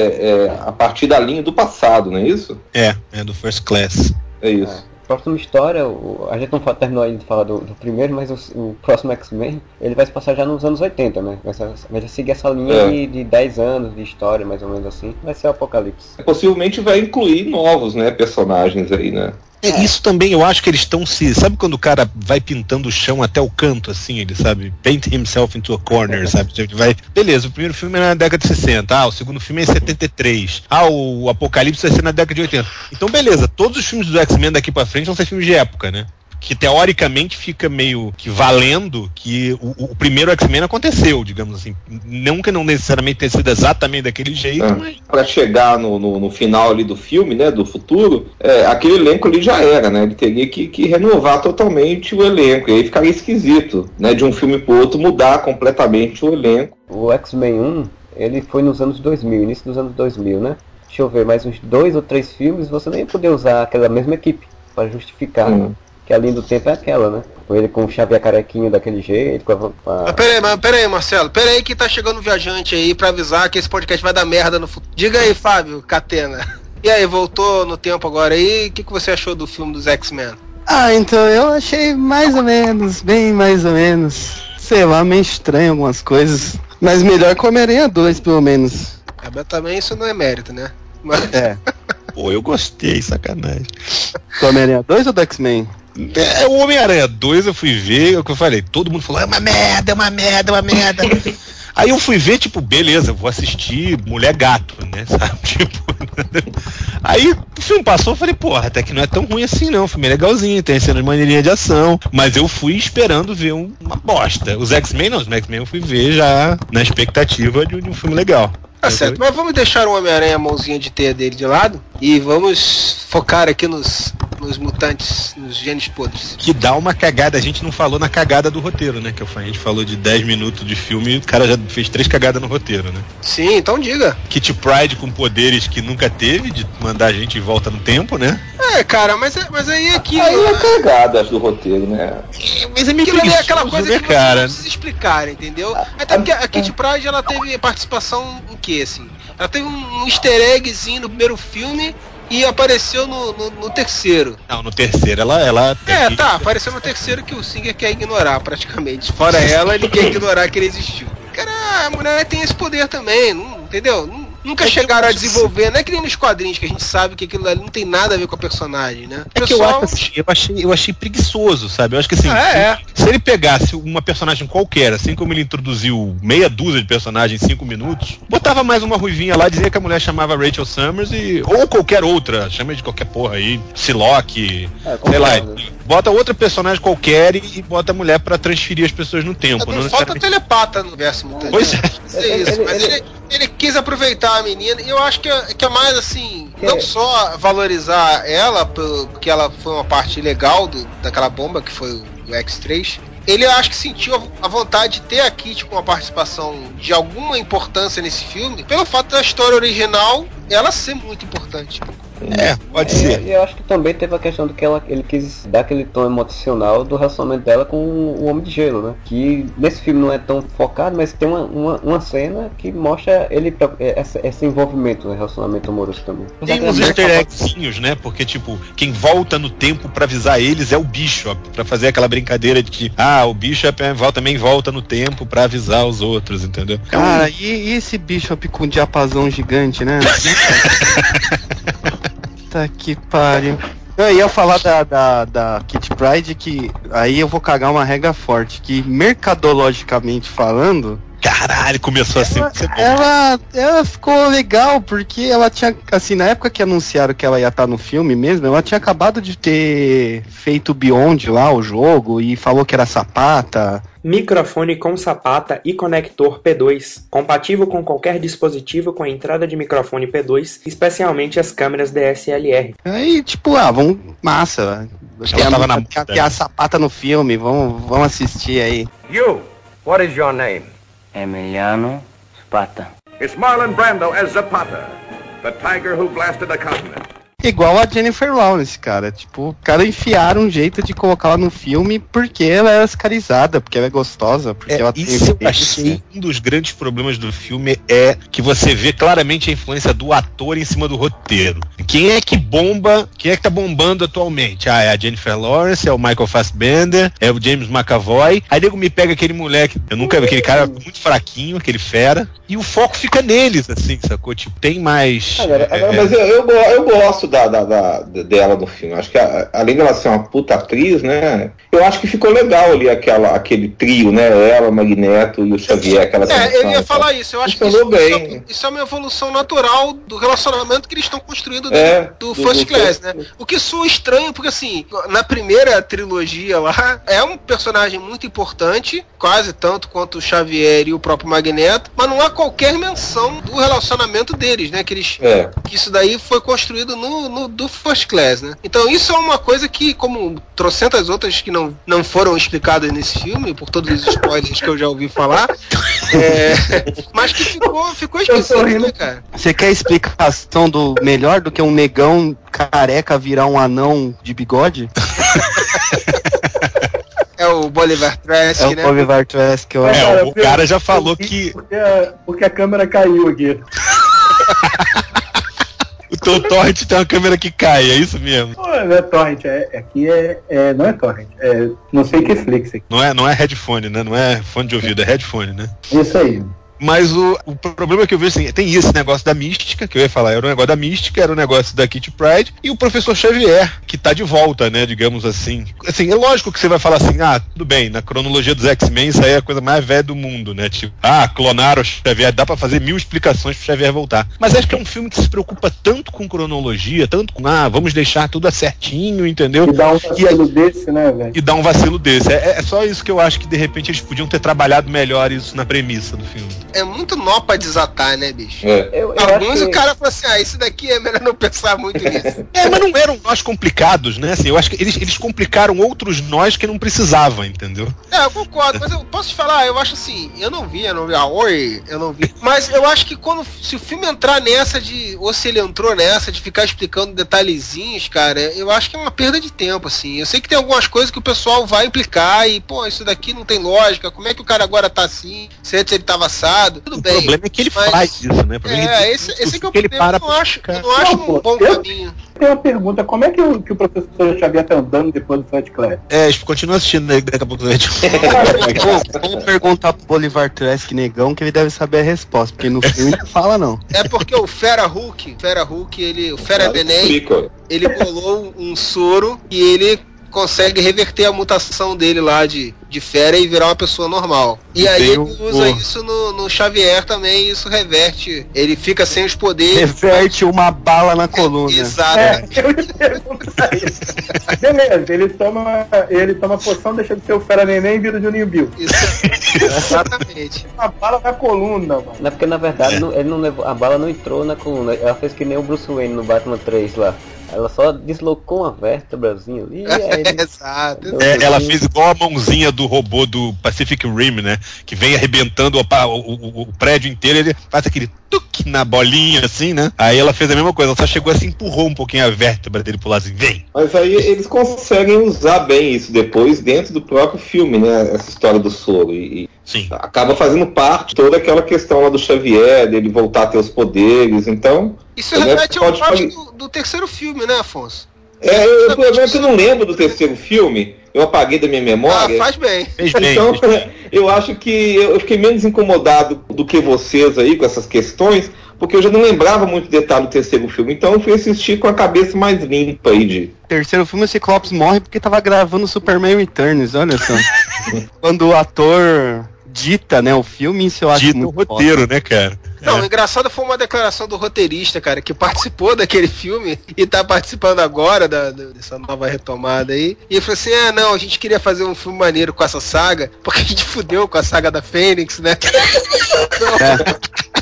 é, a partir da linha do passado, não é isso? É, é do First Class. É isso. Próxima história, o- a gente não terminou ainda de falar do, do primeiro, mas o, o próximo X-Men, ele vai se passar já nos anos 80, né? Vai, ser- vai seguir essa linha É. de, de 10 anos de história, mais ou menos assim. Vai ser o Apocalipse. Possivelmente vai incluir novos, né, personagens aí, né? É, Isso também eu acho que eles estão se. Sabe quando o cara vai pintando o chão até o canto, assim, ele sabe? Paint himself into a corner, sabe? Ele vai. Beleza, o primeiro filme é na década de 60, ah, o segundo filme é em 73, ah, o Apocalipse vai ser na década de 80. Então, beleza, todos os filmes do X-Men daqui pra frente vão ser filmes de época, né? Que teoricamente fica meio que valendo que o, o primeiro X-Men aconteceu, digamos assim. Não que não necessariamente tenha sido exatamente daquele jeito, Ah. mas. Para chegar no, no, no final ali do filme, né, do futuro, é, aquele elenco ali já era, né? Ele teria que, que renovar totalmente o elenco. E aí ficaria esquisito, né? De um filme pro outro mudar completamente o elenco. O X-Men 1, ele foi nos anos 2000, início dos anos 2000, né? Deixa eu ver, mais uns dois ou três filmes você nem ia poder usar aquela mesma equipe para justificar Hum. Que a linha do tempo é aquela, né? Com ele com o Xavier carequinho daquele jeito, com a, a- Mas peraí, mas peraí, Marcelo. Peraí que tá chegando um viajante aí pra avisar que esse podcast vai dar merda no futuro. Diga aí, Fábio Catena. *laughs* E aí, voltou no tempo agora aí? O que, que você achou do filme dos X-Men? Ah, então eu achei mais ou menos, bem mais ou menos. Sei lá, meio estranho algumas coisas. Mas melhor que Homem-Aranha 2, pelo menos. É, mas também isso não é mérito, né? Mas, É. *laughs* Pô, eu gostei, sacanagem. Do Homem-Aranha 2 ou do X-Men? É, o Homem-Aranha 2 eu fui ver, é o que eu falei, todo mundo falou, é uma merda, é uma merda, é uma merda. *laughs* Aí eu fui ver, tipo, beleza, vou assistir Mulher Gato, né? *laughs* Sabe? Tipo. Aí o filme passou, eu falei, porra, até que não é tão ruim assim, não. O filme é legalzinho, tem cenas maneirinhas de ação. Mas eu fui esperando ver um- uma bosta. Os X-Men não, os X-Men eu fui ver já na expectativa de, de um filme legal. Tá certo. Mas vamos deixar o Homem-Aranha a mãozinha de teia dele de lado e vamos focar aqui nos, nos mutantes, nos genes podres. Que dá uma cagada, a gente não falou na cagada do roteiro, né? Que falei, a gente falou de 10 minutos de filme e o cara já fez três cagadas no roteiro, né? Sim, então diga. Kit Pride com poderes que nunca teve, de mandar a gente de volta no tempo, né? É, cara, mas, é- mas aí é aquilo. Aí é cagada acho, do roteiro, né? Mas é meio Aquilo ali é aquela coisa né, que você cara? não precisa explicar, entendeu? Até porque a Kit Pride ela teve participação em quê, assim? Ela teve um, um easter eggzinho no primeiro filme e apareceu no, no, no terceiro. Não, no terceiro ela. ela É, que- tá, apareceu no terceiro que o Singer quer ignorar praticamente. Fora *laughs* ela, ele quer ignorar que ele existiu. Cara, a mulher tem esse poder também, não- entendeu? Nun- Nunca É chegaram eu a desenvolver, não é que nem nos quadrinhos que a gente sabe que aquilo ali não tem nada a ver com a personagem, né? É que eu acho assim, eu achei, eu achei preguiçoso, sabe? Eu acho que assim, Ah, é. se, se ele pegasse uma personagem qualquer, assim como ele introduziu meia dúzia de personagens em cinco minutos, botava mais uma ruivinha lá, dizia que a mulher chamava Rachel Summers e. ou qualquer outra, chama de qualquer porra aí, Psylocke, É, sei lá. Bota outra personagem qualquer e, e bota a mulher pra transferir as pessoas no tempo. Não não falta necessariamente- telepata no verso mutante. Pois é. É isso, mas ele- ele, ele quis aproveitar a menina e eu acho que é, que é mais assim. que não é- só valorizar ela, porque ela foi uma parte legal do- daquela bomba que foi o X3, ele eu acho que sentiu a- a vontade de ter a Kit com uma participação de alguma importância nesse filme, pelo fato da história original ela ser muito importante. É, pode É, ser. E eu acho que também teve a questão do que ela, ele quis dar aquele tom emocional do relacionamento dela com o Homem de Gelo, né? Que nesse filme não é tão focado, mas tem uma, uma, uma cena que mostra ele é, essa- esse envolvimento no relacionamento amoroso também. Tem uns easter eggzinhos, né? Porque, tipo, quem volta no tempo pra avisar eles é o Bishop, pra fazer aquela brincadeira de que, ah, o Bishop é, também volta no tempo pra avisar os outros, entendeu? Cara, e, e esse Bishop com diapasão gigante, né? *laughs* *laughs* Puta que pariu. Eu ia falar da, da, da Kit Pride que aí eu vou cagar uma regra forte, que mercadologicamente falando, Caralho, começou assim. ela, ela ficou legal, porque ela tinha, assim, na época que anunciaram que ela ia estar no filme mesmo, ela tinha acabado de ter feito Beyond lá, o jogo, e falou que era sapata. Microfone com sapata e conector P2, compatível com qualquer dispositivo com entrada de microfone P2, especialmente as câmeras DSLR. Aí, tipo, ah, vamos, massa. Tem a, tava na a- moda, tem a sapata no filme, vamos, vamos assistir aí. You, what is your name? Emiliano Spata. It's Marlon Brando as Zapata, the tiger who blasted a continent. Igual a Jennifer Lawrence, cara. Tipo, o cara enfiaram um jeito de colocar ela no filme porque ela é escarizada, porque ela é gostosa, porque É, ela tem isso eu achei um dos grandes problemas do filme é que você vê claramente a influência do ator em cima do roteiro. Quem é que bomba, quem é que tá bombando atualmente? Ah, é a Jennifer Lawrence, é o Michael Fassbender, é o James McAvoy. Aí nego me pega aquele moleque, eu nunca vi aquele cara muito fraquinho, aquele fera, e o foco fica neles, assim, sacou? Tipo, tem mais. Agora, é, agora, mas eu, eu, eu gosto da, da, da- dela no filme. Acho que a- além dela ser uma puta atriz, né? Eu acho que ficou legal ali aquela, aquele trio, né? Ela, Magneto e o Xavier, aquela É, eu ia falar isso. Eu acho que Funcionou isso, bem. isso, é uma evolução natural do relacionamento que eles estão construindo É, dentro do, do- First do Class, né? O que soa estranho, porque assim, na primeira trilogia lá, é um personagem muito importante, quase tanto quanto o Xavier e o próprio Magneto, mas não há qualquer menção do relacionamento deles, né? Que eles É. que isso daí foi construído no, no- do First Class, né? Então isso é uma coisa que, como trocentas outras que não, não foram explicadas nesse filme, por todos os spoilers que eu já ouvi falar, é, mas que ficou, ficou esquecido, né, cara? Você quer explicação do melhor do que um negão careca virar um anão de bigode? *laughs* É o Bolivar Trask, É o né? Bolivar Trask, eu acho. É, o cara já falou que Porque a, porque a câmera caiu aqui. *laughs* o teu torrent tem uma câmera que cai, é isso mesmo. Pô, não é torrent, é, aqui é, é- não é torrent, é não sei que flix aqui. Não é, não é headphone, né? Não é fone de ouvido, é headphone, né? Isso aí. Mas o, o problema que eu vejo assim, tem esse negócio da mística, que eu ia falar, era o negócio da mística, era o negócio da Kitty Pride, e o professor Xavier, que tá de volta, né, digamos assim. Assim, é lógico que você vai falar assim, ah, tudo bem, na cronologia dos X-Men isso aí é a coisa mais velha do mundo, né? Tipo, ah, clonaram o Xavier, dá pra fazer mil explicações pro Xavier voltar. Mas acho que é um filme que se preocupa tanto com cronologia, tanto com, ah, vamos deixar tudo certinho, entendeu? E dá um vacilo desse, né, velho? e dar um vacilo desse. É, é só isso que eu acho que de repente eles podiam ter trabalhado melhor isso na premissa do filme. É muito nó pra desatar, né, bicho? É. Eu, eu Alguns acho o que- cara fala assim, ah, isso daqui é melhor não pensar muito nisso. *laughs* É, mas não eram nós complicados, né? Assim, eu acho que eles, eles complicaram outros nós que não precisavam, entendeu? É, eu concordo, mas eu posso te falar, eu acho assim, eu não vi, eu não vi, ah, oi, eu não vi. Mas eu acho que quando, se o filme entrar nessa de, ou se ele entrou nessa de ficar explicando detalhezinhos, cara, eu acho que é uma perda de tempo, assim. Eu sei que tem algumas coisas que o pessoal vai implicar e, pô, isso daqui não tem lógica, como é que o cara agora tá assim, se antes ele tava assado, tudo O bem. problema é que ele mas- faz isso, né? O problema É, que esse, esse que é o ele problema, para eu não acho, eu não acho Não, um bom eu- caminho. Tem uma pergunta, como é que o, que o professor Xavier tá andando depois do First Class? É, continua assistindo aí, daqui a pouco gente. *laughs* Vou- Vamos perguntar pro Bolivar Trask negão que ele deve saber a resposta, porque no *laughs* filme não fala não. É porque o Fera Hulk, Fera Hulk, ele, o Fera Benem, Explica. ele bolou um soro e ele consegue reverter a mutação dele lá de, de fera e virar uma pessoa normal. E aí Tem ele um- usa o- isso no, no Xavier também, e isso reverte. Ele fica sem os poderes. Reverte uma bala na coluna. Exato. É, *laughs* eu isso. Beleza, ele toma, ele toma poção, deixa de ser o Fera Neném e vira o Juninho Bill. *laughs* Exatamente. Uma bala na coluna, mano. Não é porque na verdade não- ele não levou, a bala não entrou na coluna. Ela fez que nem o Bruce Wayne no Batman 3 lá. Ela só deslocou uma vértebrazinha ali e aí. *laughs* Exato. É, ela fez igual a mãozinha do robô do Pacific Rim, né? Que vem arrebentando o- o- o prédio inteiro, ele faz aquele tuque na bolinha, assim, né? Aí ela fez a mesma coisa, ela só chegou assim, empurrou um pouquinho a vértebra dele pro lado assim, vem. Mas aí eles conseguem usar bem isso depois dentro do próprio filme, né? Essa história do soro. E, e acaba fazendo parte toda aquela questão lá do Xavier, dele voltar a ter os poderes. Então. Isso remete plot fazer- do, do terceiro filme, né, Afonso? É, eu, eu, eu, eu não lembro do terceiro filme, eu apaguei da minha memória. Ah, faz bem. Então, *laughs* eu acho que eu eu fiquei menos incomodado do que vocês aí com essas questões, porque eu já não lembrava muito detalhe do terceiro filme. Então eu fui assistir com a cabeça mais limpa aí de. Terceiro filme, o Ciclopes morre porque tava gravando Superman Returns, olha só. *laughs* Quando o ator dita, né, o filme, isso eu acho Dita o roteiro, foda. né, cara? Não, o engraçado foi uma declaração do roteirista, cara, que participou daquele filme *laughs* e tá participando agora da, da- dessa nova retomada aí. E ele falou assim: ah, não, a gente queria fazer um filme maneiro com essa saga, porque a gente fudeu com a saga da Fênix, né? *laughs*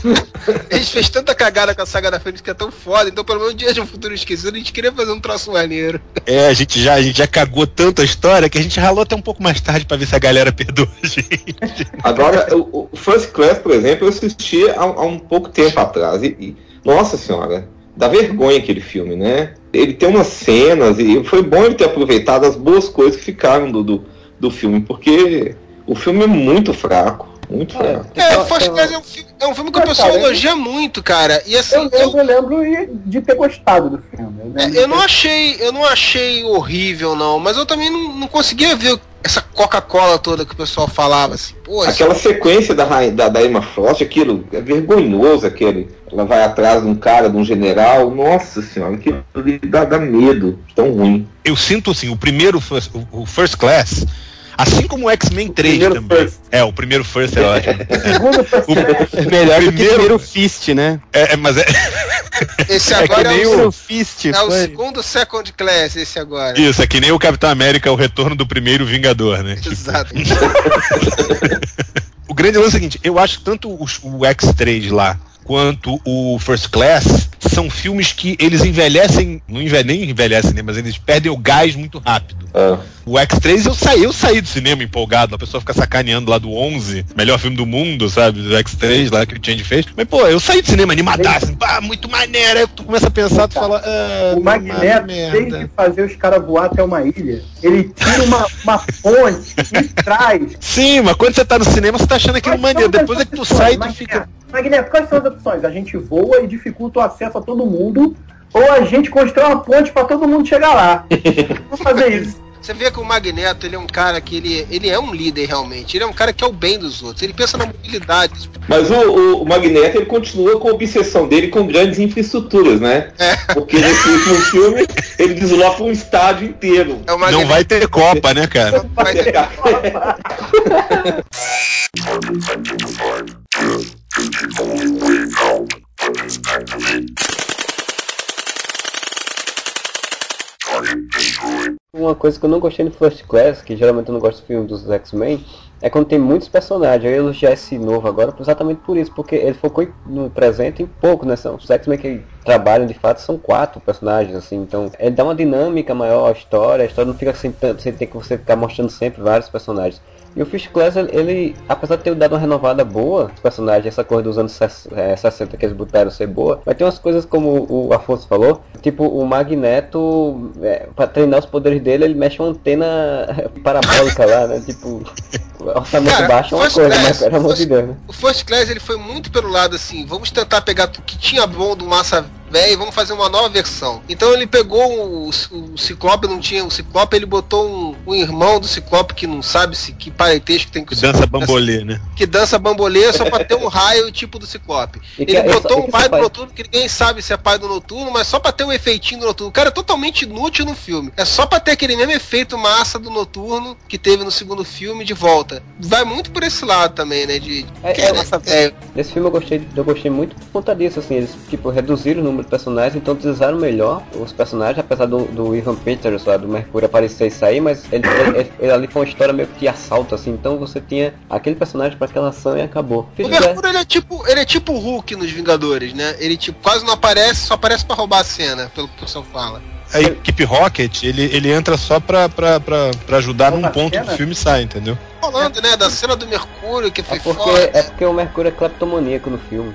*laughs* A gente fez tanta cagada com a saga da Fênix que é tão foda, então pelo menos Dia de um Futuro Esquecido a gente queria fazer um troço maneiro. É, a gente já, a gente já cagou tanto a história que a gente ralou até um pouco mais tarde pra ver se a galera perdoa a gente. *laughs* Agora, o, o First Class, por exemplo, eu assisti há, há um pouco tempo atrás. E, e, nossa senhora, dá vergonha aquele filme, né? Ele tem umas cenas e foi bom ele ter aproveitado as boas coisas que ficaram do, do, do filme, porque o filme é muito fraco. Muito fraco. É, First Class é um filme, é um filme que o pessoal eu- elogia muito, cara. E assim, Eu lembro, eu lembro e- de ter gostado do filme. Eu, lembro É, eu não ter- achei, eu não achei horrível não, mas eu também não, não conseguia ver essa Coca-Cola toda que o pessoal falava assim, pô, isso- Aquela sequência da, da, da Emma Frost, aquilo é vergonhoso, aquele. Ela vai atrás de um cara, de um general. Nossa senhora, aquilo ali dá, dá medo. Tão ruim. Eu sinto assim, o primeiro o First Class, assim como o X-Men 3 primeiro também. First. É, o primeiro First é ótimo. *laughs* Class, É melhor do que Primeiro- primeiro Fist, né? É, é, mas é. *laughs* esse É que agora é, nem o, o Fist. é o foi. segundo Second Class, esse agora. Isso, é que nem o Capitão América, o retorno do primeiro Vingador, né? *laughs* Exato. O grande lance é o seguinte, eu acho que tanto os- o X3 lá quanto o First Class são filmes que eles envelhecem, não enve, nem envelhecem, né, mas eles perdem o gás muito rápido. Ah. O X3 eu saí, eu saí do cinema empolgado, a pessoa fica sacaneando lá do 11, melhor filme do mundo, sabe, do X3 lá que o Change fez. Mas pô, eu saí do cinema animadaço, pá, muito maneiro, aí tu começa a pensar, tu fala, ah, o Magneto, em vez de fazer os caras voar até uma ilha, ele tira uma, uma ponte e traz. Sim, mas quando você tá no cinema, você tá achando aquilo Quais maneiro, depois é que tu sai e tu Magneto? fica... Magneto, quais são as opções? A gente voa e dificulta o acesso a todo mundo, ou a gente constrói uma ponte pra todo mundo chegar lá. *laughs* Vamos fazer isso. Você vê que o Magneto, ele é um cara que ele, ele é um líder realmente. Ele é um cara que é o bem dos outros. Ele pensa na mobilidade. Mas o, o, o Magneto ele continua com a obsessão dele com grandes infraestruturas, né? Porque nesse último filme ele desloca um estádio inteiro. É Não vai ter Copa, né, cara? vai ter- *laughs* *laughs* Uma coisa que eu não gostei no First Class, que geralmente eu não gosto do filme dos X-Men, é quando tem muitos personagens. Eu ia elogiar esse novo agora exatamente por isso, porque ele focou no presente em pouco, né? São, os X-Men que trabalham de fato são quatro personagens, assim, então ele dá uma dinâmica maior à história, a história não fica assim tanto, você tem que você ficar mostrando sempre vários personagens. E o First Class, ele, ele, apesar de ter dado uma renovada boa, os personagens, essa coisa dos anos ses- eh, 60 que eles botaram ser boa, mas tem umas coisas como o Afonso falou, tipo o Magneto, é, pra treinar os poderes dele, ele mexe uma antena *laughs* parabólica lá, né? Tipo, orçamento Cara, baixo é uma coisa, Class, mas pelo amor de Deus, né? O First Class ele foi muito pelo lado assim, vamos tentar pegar o que tinha bom do Massa velho, vamos fazer uma nova versão. Então ele pegou o, o Ciclope, não tinha o Ciclope, ele botou um, um irmão do Ciclope que não sabe se que parentesco tem com o Dança Ciclope, bambolê, né? que dança bambolê só pra ter um raio tipo do Ciclope. E que Ele é- botou e um que pai do Noturno que ninguém sabe se é pai do Noturno, mas só pra ter um efeitinho do Noturno. O cara é totalmente inútil no filme. É só pra ter aquele mesmo efeito massa do Noturno que teve no segundo filme de volta. Vai muito por esse lado também, né? De, É, que é, massa velho. Nesse filme eu gostei, eu gostei muito por conta disso, assim, eles tipo, reduziram o número personagens, então utilizaram melhor os personagens, apesar do, do Ivan Peters lá, do Mercúrio aparecer e sair, mas ele, ele- ele ali foi uma história meio que de assalto, assim, então você tinha aquele personagem pra aquela ação e acabou. O Mercúrio ele é tipo, ele é tipo o Hulk nos Vingadores, né? Ele tipo quase não aparece, só aparece pra roubar a cena, pelo que o pessoal fala. A equipe Rocket, ele, ele entra só pra, pra, pra, pra ajudar num ponto do filme e sai, entendeu? Falando, né, da cena do Mercúrio que foi Porque, foda. é porque o Mercúrio é cleptomaníaco no filme.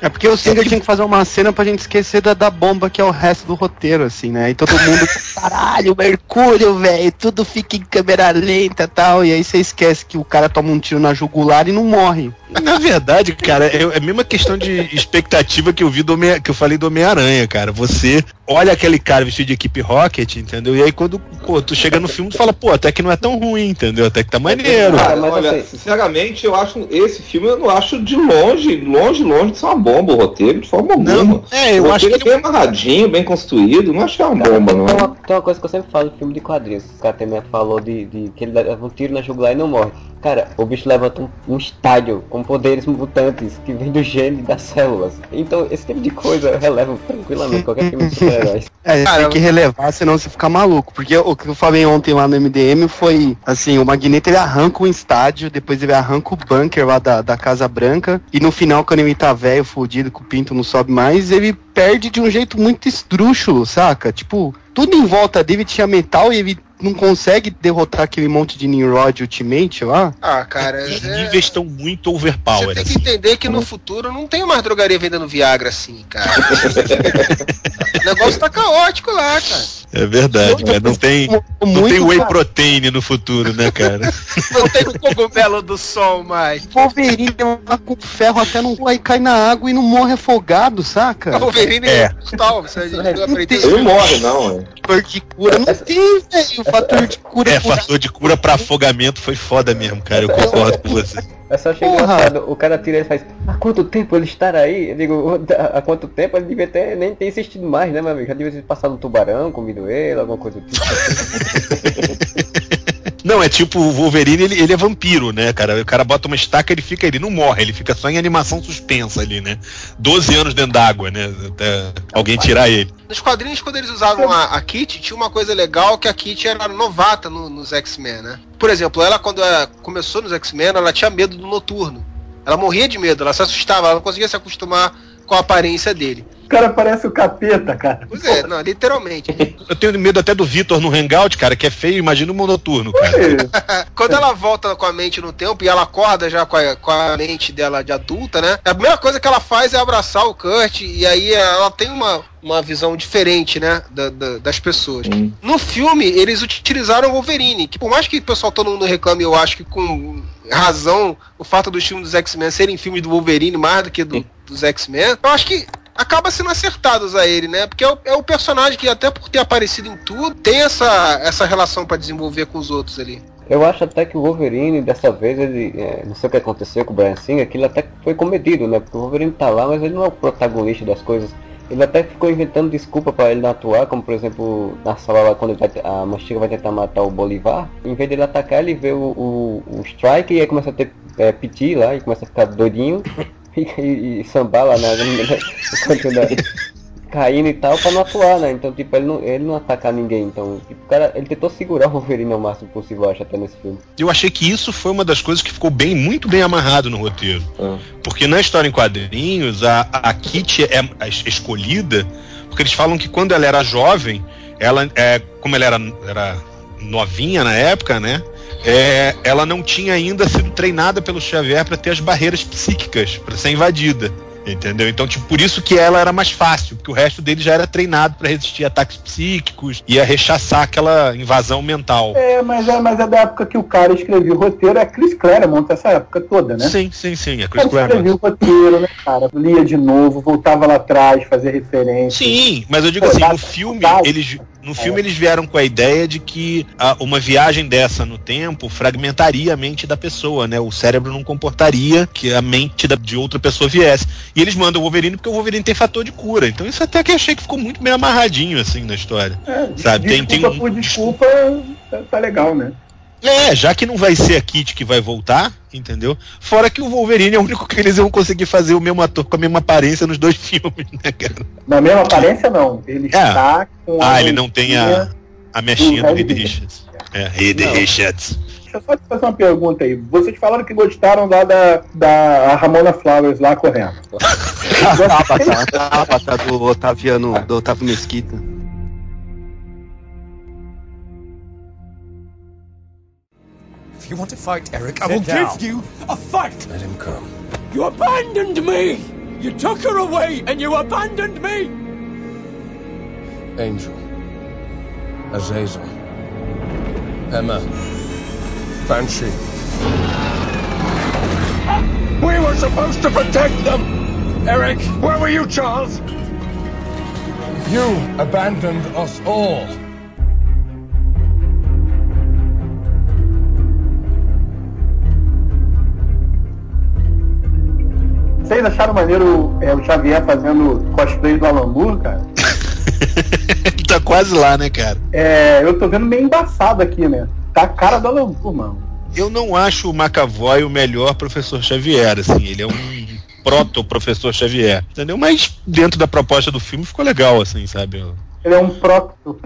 É porque o Singer tinha que fazer uma cena pra gente esquecer da, da bomba que é o resto do roteiro, assim, né? E todo mundo, *laughs* caralho, Mercúrio, velho, tudo fica em câmera lenta e tal. E aí você esquece que o cara toma um tiro na jugular e não morre. Na verdade, cara, é a mesma questão de expectativa que eu vi do que eu falei do Homem-Aranha, cara. Você olha aquele cara vestido de equipe Rocket, entendeu? E aí quando pô, tu chega no filme, tu fala, pô, até que não é tão ruim, entendeu? Até que tá maneiro. Cara, olha, sinceramente, eu acho esse filme eu não acho de longe, longe, longe de ser uma bomba o roteiro, de forma alguma. é, eu o acho roteiro é bem amarradinho, bem construído, não acho que é uma bomba, não. Tem uma, tem uma coisa que eu sempre falo de filme de quadrinhos. O Catemé falou de, de que ele leva um tiro na jugular e não morre. Cara, o bicho levanta um, um estádio com poderes mutantes que vem do gene das células. Então, esse tipo de coisa eu relevo tranquilamente *laughs* qualquer filme de super-heróis. É, tem que relevar, senão você fica maluco. Porque o que eu falei ontem lá no MDM foi, assim, o Magneto ele arranca um estádio, depois ele arranca o bunker lá da, da Casa Branca, e no final, quando ele tá velho, fudido, que o pinto não sobe mais, ele perde de um jeito muito esdrúxulo, saca? Tipo, tudo em volta dele tinha metal e ele não consegue derrotar aquele monte de Nimrod Ultimate lá. Ah, cara, Os é... níveis estão muito overpower. Tem que entender que no futuro não tem mais drogaria vendendo Viagra assim, cara. *laughs* o negócio tá caótico lá, cara. É verdade, cara. Não tem, não tem whey protein no futuro, né, cara? *laughs* Não tem o cogumelo do sol mais. Wolverine lá com ferro até não aí cai na água e não morre afogado, saca? O Wolverine É. é mortal, você a gente não Ele não morre, não, é. fator de cura não tem, velho. Fator de cura É, fator de cura pra afogamento foi foda mesmo, cara. Eu concordo com você. É só achei engraçado, o cara tira e faz, há quanto tempo ele estar aí? Eu digo, há quanto tempo ele devia ter, nem ter insistido mais, né, meu amigo? Já devia ter passado um tubarão, comido ele, alguma coisa do tipo. *laughs* Não, é tipo, o Wolverine, ele, ele é vampiro, né, cara? O cara bota uma estaca, ele fica, ele não morre, ele fica só em animação suspensa ali, né? 12 anos dentro d'água, né? Até alguém tirar ele. Nos quadrinhos, quando eles usavam a, a Kitty, tinha uma coisa legal que a Kitty era novata no- nos X-Men, né? Por exemplo, ela quando ela começou nos X-Men, ela tinha medo do noturno. Ela morria de medo, ela se assustava, ela não conseguia se acostumar com a aparência dele. O cara parece o capeta, cara. Pois é, não, literalmente. Eu tenho medo até do Vitor no Hangout, cara, que é feio, imagina o monoturno, cara. *laughs* Quando ela volta com a mente no tempo e ela acorda já com a, com a mente dela de adulta, né? A primeira coisa que ela faz é abraçar o Kurt e aí ela tem uma, uma visão diferente, né? da- da- das pessoas. No filme, eles utilizaram o Wolverine, que por mais que o pessoal todo mundo reclame, eu acho que com razão, o fato dos filmes dos X-Men serem filmes do Wolverine mais do que do- dos X-Men, eu acho que acaba sendo acertado usar ele, né? Porque é o, é o personagem que, até por ter aparecido em tudo, tem essa, essa relação pra desenvolver com os outros ali. Eu acho até que o Wolverine, dessa vez, ele. é, não sei o que aconteceu com o Brian Singer, ele até foi comedido, né? Porque o Wolverine tá lá, mas ele não é o protagonista das coisas. Ele até ficou inventando desculpa pra ele não atuar, como por exemplo, na sala lá quando vai, a Mastiga vai tentar matar o Bolivar, em vez dele atacar, ele vê o, o, o Strike e aí começa a ter é, piti lá e começa a ficar doidinho e, *laughs* e, e sambar lá na, da- caindo e tal pra não atuar, né? Então, tipo, ele não, ele não atacar ninguém. Então, tipo, o cara, ele tentou segurar o Wolverine ao máximo possível, eu acho, até nesse filme. Eu achei que isso foi uma das coisas que ficou bem, muito bem amarrado no roteiro. Porque na história em quadrinhos, a, a Kitty é escolhida, porque eles falam que quando ela era jovem, ela é, como ela era, era novinha na época, né? É, ela não tinha ainda sido treinada pelo Xavier para ter as barreiras psíquicas, para ser invadida. Entendeu? Então, tipo, por isso que ela era mais fácil, porque o resto dele já era treinado pra resistir a ataques psíquicos, ia rechaçar aquela invasão mental. É, mas é, mas é da época que o cara escrevia o roteiro, é Chris Claremont, essa época toda, né? Sim, sim, sim, é Chris escrevia Claremont. o roteiro, né, cara? Lia de novo, voltava lá atrás, fazia referência. Sim, mas eu digo assim, no filme, eles, no filme eles vieram com a ideia de que ah, uma viagem dessa no tempo fragmentaria a mente da pessoa, né? O cérebro não comportaria que a mente da- de outra pessoa viesse. E eles mandam o Wolverine porque o Wolverine tem fator de cura. Então isso até que eu achei que ficou muito bem amarradinho, assim, na história. Sabe? Tem, tem desculpa um- por desculpa, tá, tá legal, né? É, já que não vai ser a Kit que vai voltar, entendeu? Fora que o Wolverine é o único que eles vão conseguir fazer o mesmo ator com a mesma aparência nos dois *laughs* filmes, né, cara? Na mesma aparência, não. Ele está com Ah, ele não tem a, a mechinha do Reed Richards. É, Reed. Richards. Deixa eu só te fazer uma pergunta aí. Vocês falaram que gostaram lá da, da Ramona Flowers lá correndo. A Tabata, a Tabata do Otaviano, do Otávio Mesquita. If you want to fight, Eric, I sit will down. give you a fight. Let him come. You abandoned me. You took her away and you abandoned me. Angel. Azazel. Emma. Banshee. We were supposed to protect them. Eric, where were you, Charles? You abandoned us all. Vocês acharam maneiro é, o Xavier fazendo cosplay do Moore, cara? *laughs* tá quase lá, né, cara? É, eu tô vendo meio embaçado aqui, né? Tá a cara do Moore, mano. Eu não acho o McAvoy o melhor professor Xavier, assim, ele é um proto-professor Xavier, entendeu? Mas dentro da proposta do filme ficou legal, assim, sabe? Ele é um proto.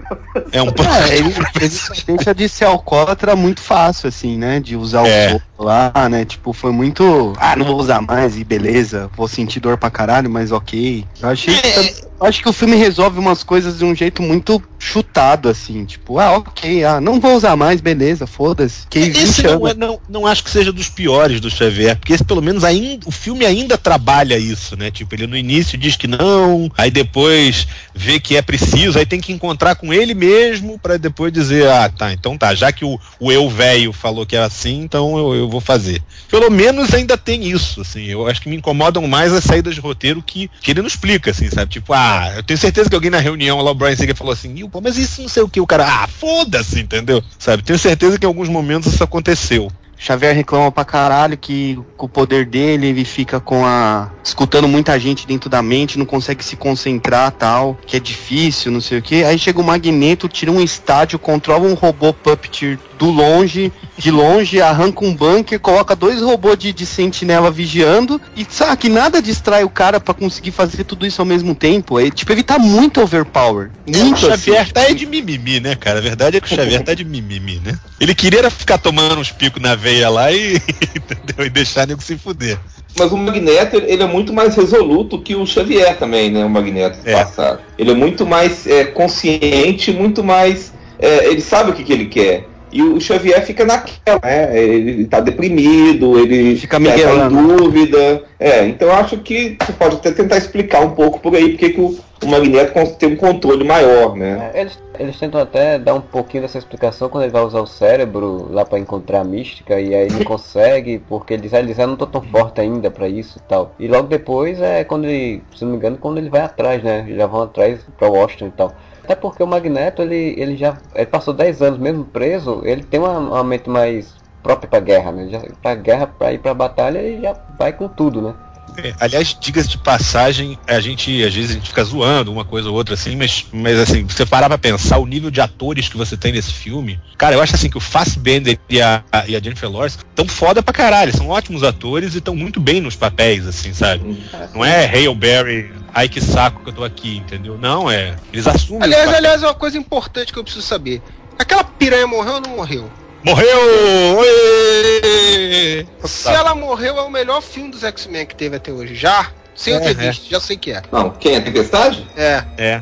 É um *laughs* É, ele, ele deixa de ser alcoólatra muito fácil, assim, né? De usar o É. soco lá, né? Tipo, foi muito. Ah, não vou usar mais e beleza. Vou sentir dor pra caralho, mas ok. Eu achei que. Acho que o filme resolve umas coisas de um jeito muito chutado, assim. Tipo, ah, ok, ah, não vou usar mais, beleza, foda-se. Esse 20 não, é- não, não acho que seja dos piores do Xavier, porque esse pelo menos ainda, o filme ainda trabalha isso, né? Tipo, ele no início diz que não, aí depois vê que é preciso, aí tem que encontrar com ele mesmo pra depois dizer, ah, tá, então tá, já que o, o eu velho falou que é assim, então eu, eu vou fazer. Pelo menos ainda tem isso, assim, eu acho que me incomodam mais as saídas de roteiro que, que ele não explica, assim, sabe? Tipo, ah, eu tenho certeza que alguém na reunião lá, o Brian Singer falou assim, "Ih, pô, mas isso não sei o que, o cara, ah, foda-se, entendeu? Sabe? Tenho certeza que em alguns momentos isso aconteceu. Xavier reclama pra caralho que com o poder dele ele fica com a. escutando muita gente dentro da mente, não consegue se concentrar tal, que é difícil, não sei o que. Aí chega o Magneto, tira um estádio, controla um robô puppeteer do longe, de longe, arranca um bunker, coloca dois robôs de, de sentinela vigiando e sabe que nada distrai o cara pra conseguir fazer tudo isso ao mesmo tempo. É, tipo, ele tá muito overpower. o Muito Xavier assim, tá é de mimimi, né, cara? A verdade é que o Xavier tá de mimimi, né? Ele queria ficar tomando uns picos na veia lá e, *laughs* e deixar nego se fuder. Mas o Magneto, ele é muito mais resoluto que o Xavier também, né? O Magneto do passado. Ele é muito mais é, consciente, muito mais. é, ele sabe o que, que ele quer. E o Xavier fica naquela, né? Ele tá deprimido, ele Fica tá miguelando. em dúvida. É, então eu acho que você pode até tentar explicar um pouco por aí porque que o, o Magneto tem um controle maior, né? É, Eles, eles tentam até dar um pouquinho dessa explicação quando ele vai usar o cérebro lá pra encontrar a mística e aí não *laughs* consegue porque ele diz, ah, ele diz, ah, não tô tão forte ainda pra isso e tal. E logo depois é quando ele, se não me engano, quando ele vai atrás, né? Já vão atrás pra Washington e tal. Até porque o Magneto, ele, ele já ele passou 10 anos mesmo preso, ele tem uma, uma mente mais própria pra guerra, né? Pra guerra, pra ir pra batalha, ele já vai com tudo, né? É, aliás, diga-se de passagem, a gente, às vezes, a gente fica zoando uma coisa ou outra, assim, mas, mas assim, você parar pra pensar o nível de atores que você tem nesse filme, cara, eu acho assim que o Fassbender e a, a- e a Jennifer Lawrence tão foda pra caralho, são ótimos atores e estão muito bem nos papéis, assim, sabe? Não é Hale Berry, ai que saco que eu tô aqui, entendeu? Não, é. Eles assumem. Aliás, aliás, é uma coisa importante que eu preciso saber. Aquela piranha morreu ou não morreu? Morreu! Oi! Se ela morreu, é o melhor filme dos X-Men que teve até hoje. Já? Sem eu É, ter é. visto, já sei que é. Não, quem é Tempestade? É. É.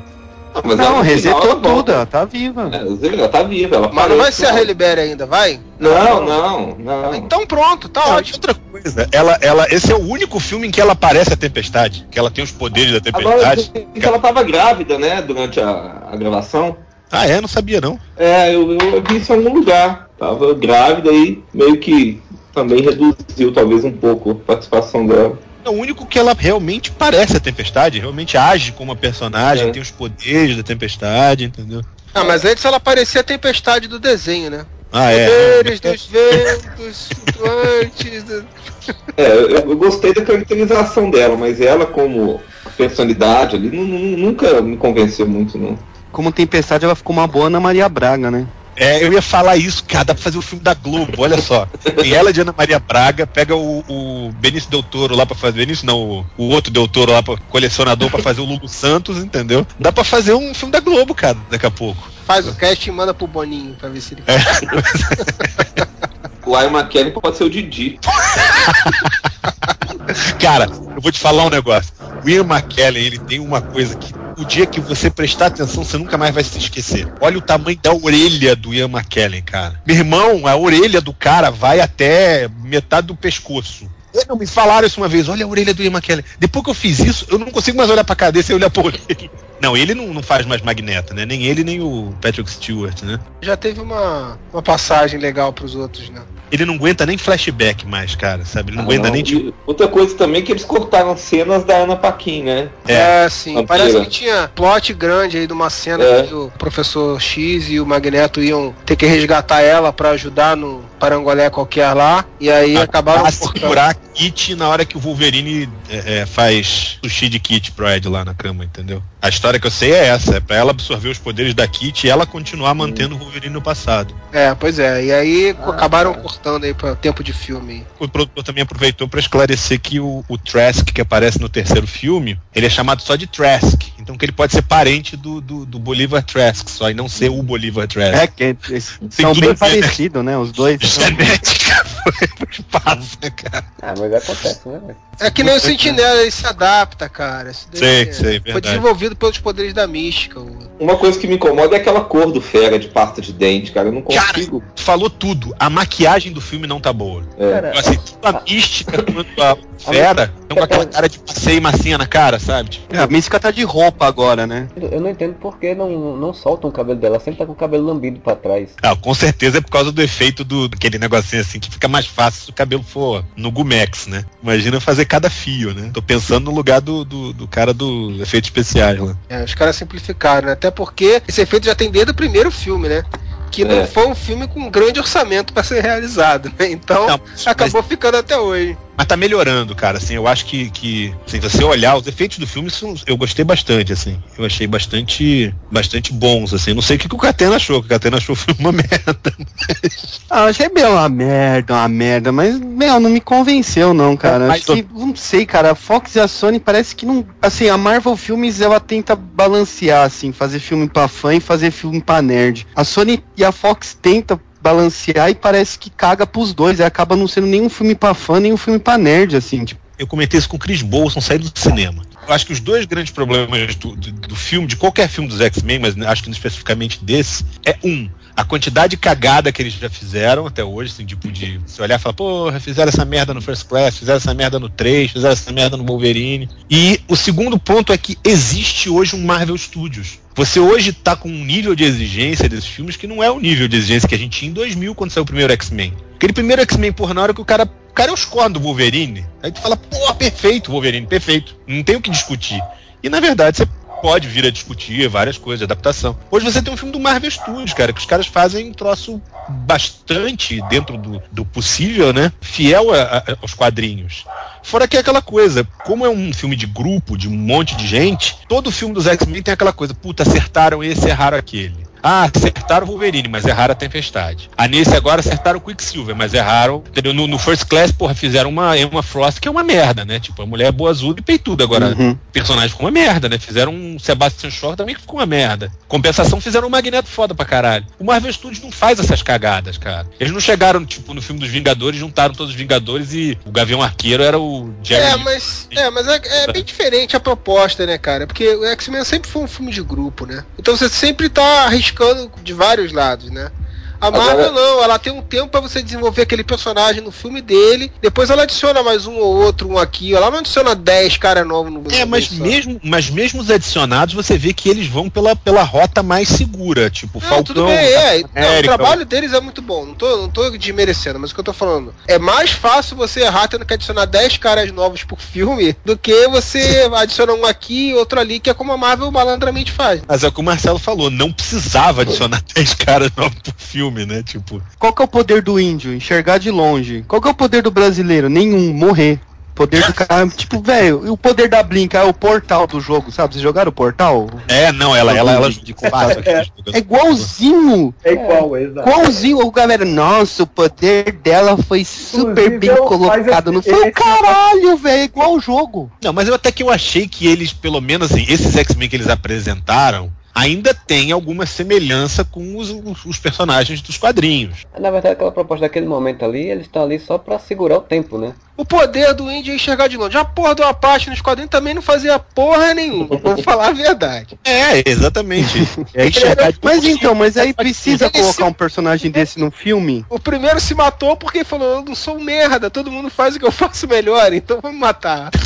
mas Não, ela resetou tudo, ela tá viva. É, ela tá viva, ela Mas não vai ser a Berry ainda, vai? Não, não, não. Então pronto, tá Não, ótimo. outra coisa, ela, ela, esse é o único filme em que ela aparece a tempestade, que ela tem os poderes da Agora, tempestade. que ela tava grávida, né, durante a, a gravação. Ah, é? Não sabia não. É, eu, eu vi isso em algum lugar. Tava grávida e meio que também reduziu talvez um pouco a participação dela. É o único que ela realmente parece a tempestade, realmente age como uma personagem, É. tem os poderes da tempestade, entendeu? Ah, mas antes ela parecia a tempestade do desenho, né? Ah, é. Poderes dos ventos, flutuantes. do- É, eu, eu gostei da caracterização dela, mas ela como personalidade ali nu- nu- nunca me convenceu muito, não. Como tempestade, ela ficou uma boa Ana Maria Braga, né? É, eu ia falar isso, cara, dá pra fazer o filme da Globo, olha só. Tem ela de Ana Maria Braga, pega o, o Benício Del Toro lá pra fazer. Benício não, o, o outro Del Toro lá, pra, colecionador, pra fazer o Lulu Santos, entendeu? Dá pra fazer um filme da Globo, cara, daqui a pouco. Faz o cast e manda pro Boninho pra ver se ele. *laughs* *laughs* O Ian McKellen pode ser o Didi. *laughs* *laughs* Cara, eu vou te falar um negócio. O Ian McKellen, ele tem uma coisa que o dia que você prestar atenção, você nunca mais vai se esquecer. Olha o tamanho da orelha do Ian McKellen, cara. Meu irmão, a orelha do cara vai até metade do pescoço. Não me falaram isso uma vez, olha a orelha do Ian McKellen. Depois que eu fiz isso, eu não consigo mais olhar pra cabeça e olhar pra orelha. *laughs* Não, ele não, não faz mais magneto, né? Nem ele, nem o Patrick Stewart, né? Já teve uma, uma passagem legal pros outros, né? Ele não aguenta nem flashback mais, cara, sabe? Ele não Ah, aguenta não. nem tipo. Outra coisa também é que eles cortaram cenas da Ana Paquin, né? É, sim. Vampira. Parece que tinha plot grande aí de uma cena É. que o professor X e o Magneto iam ter que resgatar ela pra ajudar no parangolé qualquer lá. E aí acabaram pra cortando. segurar a Kit na hora que o Wolverine é, é, faz sushi de Kit pro Ed lá na cama, entendeu? A história que eu sei é essa, é pra ela absorver os poderes da Kit e ela continuar mantendo o Wolverine no passado. É, pois é. E aí co- acabaram cortando aí pra tempo de filme. O produtor também aproveitou pra esclarecer que o, o Trask que aparece no terceiro filme, ele é chamado só de Trask, então que ele pode ser parente do, do, do Bolivar Trask só e não ser o Bolivar Trask. É, que eles são bem parecidos, né? Os dois. Genética foi pro espaço, né, cara? Ah, mas acontece, né? É que nem o Sentinela, ele se adapta, cara. Isso Sei, é- sei, Foi verdade. desenvolvido pelos poderes da mística. Uma coisa que me incomoda é aquela cor do fera de pasta de dente, cara. Eu não Cara, consigo. tu falou tudo. A maquiagem do filme não tá boa. É. Cara, Assim, tanto a mística *laughs* quanto a fera estão com aquela cara de passeio massinha na cara, sabe? Tipo, É, a mística tá de roupa agora, né? Eu não entendo por que não, não soltam o cabelo dela, sempre tá com o cabelo lambido pra trás. ah, com certeza é por causa do efeito do aquele negocinho assim que fica mais fácil se o cabelo for no Gumex, né? Imagina fazer cada fio, né? Tô pensando no lugar do, do, do cara do efeito especiais lá. É, os caras simplificaram, né? Até porque esse efeito já tem desde o primeiro filme, né? Que não É. foi um filme com grande orçamento pra ser realizado, né? Então Não, acabou ficando até hoje. Mas tá melhorando, cara, assim, eu acho que, que assim, você olhar, os efeitos do filme, são- eu gostei bastante, assim, eu achei bastante, bastante bons, assim, não sei o que, que o Catena achou, que o Catena achou o filme uma *laughs* merda. Ah, eu achei bem uma merda, uma merda, mas, meu, não me convenceu não, cara. Mas Acho que, não sei, cara, a Fox e a Sony parece que não... Assim, a Marvel Filmes, ela tenta balancear, assim, fazer filme pra fã e fazer filme pra nerd. A Sony e a Fox tentam balancear e parece que caga pros dois, aí acaba não sendo nenhum filme pra fã, nem um filme pra nerd, assim, tipo... Eu comentei isso com o Chris Bolson saindo do cinema. Eu acho que os dois grandes problemas do, do, do filme, de qualquer filme dos X-Men, mas acho que especificamente desse, é um, a quantidade de cagada que eles já fizeram até hoje, assim, tipo de se olhar e falar, porra, fizeram essa merda no First Class, fizeram essa merda no 3, fizeram essa merda no Wolverine. E o segundo ponto é que existe hoje um Marvel Studios. Você hoje tá com um nível de exigência desses filmes que não é o nível de exigência que a gente tinha em 2000 quando saiu o primeiro X-Men. Aquele primeiro X-Men, porra, na hora que o cara. O cara é os cornos do Wolverine. Aí tu fala, porra, perfeito, Wolverine, perfeito. Não tem o que discutir. E na verdade, você pode vir a discutir várias coisas adaptação. Hoje você tem um filme do Marvel Studios, cara, que os caras fazem um troço bastante dentro do, do possível, né? Fiel a- a- aos quadrinhos. Fora que é aquela coisa, como é um filme de grupo, de um monte de gente, todo filme dos X-Men tem aquela coisa, puta, acertaram esse, erraram aquele. Ah, acertaram o Wolverine, mas erraram a Tempestade. A nesse agora acertaram o Quicksilver, mas erraram. Entendeu? No, no First Class, porra, fizeram uma Emma Frost que é uma merda, né? Tipo, a mulher é boa azul e peituda. Agora, Uhum. personagem ficou uma merda, né? Fizeram um Sebastian Shaw também que ficou uma merda. Compensação, fizeram um Magneto foda pra caralho. O Marvel Studios não faz essas cagadas, cara. Eles não chegaram, tipo, no filme dos Vingadores, juntaram todos os Vingadores e o Gavião Arqueiro era o Jerry É, mas, é, mas é, é bem diferente a proposta, né, cara? Porque o X-Men sempre foi um filme de grupo, né? Então você sempre tá arriscando de vários lados, né? A Marvel Agora- não, ela tem um tempo pra você desenvolver aquele personagem no filme dele, depois ela adiciona mais um ou outro, um aqui, ela não adiciona 10 caras novos no É, mas só. mesmo, mas mesmo os adicionados, você vê que eles vão pela, pela rota mais segura, tipo Não, Falcão. tudo bem, é. Não, o trabalho deles é muito bom. Não tô, não tô desmerecendo, mas o que eu tô falando. É mais fácil você errar tendo que adicionar 10 caras novos por filme do que você adicionar um aqui e outro ali, que é como a Marvel malandramente faz. Mas é o que o Marcelo falou, não precisava adicionar *laughs* 10 caras novos pro filme, né? Tipo, Qual que é o poder do índio? Enxergar de longe. Qual que é o poder do brasileiro? Nenhum, morrer. Poder do cara, *laughs* tipo, velho, e o poder da Blink é o portal do jogo, sabe? Vocês jogaram o portal? é, não, ela, ela, ela de combate. *laughs* É igualzinho. É igual, exato. Igualzinho, o galera, nossa, o poder dela foi super Inclusive, bem eu- colocado. Não foi o caralho, velho, igual o jogo. Não, mas eu até que eu achei que eles, pelo menos assim, esses X-Men que eles apresentaram, ainda tem alguma semelhança com os, os- os personagens dos quadrinhos. Na verdade, aquela proposta daquele momento ali, eles estão ali só pra segurar o tempo, né? O poder do índio é enxergar de longe. A porra do Apache nos quadrinhos também não fazia porra nenhuma, vou *laughs* falar a verdade. É, exatamente. É enxergar de Mas então, mas aí precisa colocar um personagem desse no filme? O primeiro se matou porque falou: Eu não sou um merda, todo mundo faz o que eu *laughs* faço melhor, então vamos matar. *laughs*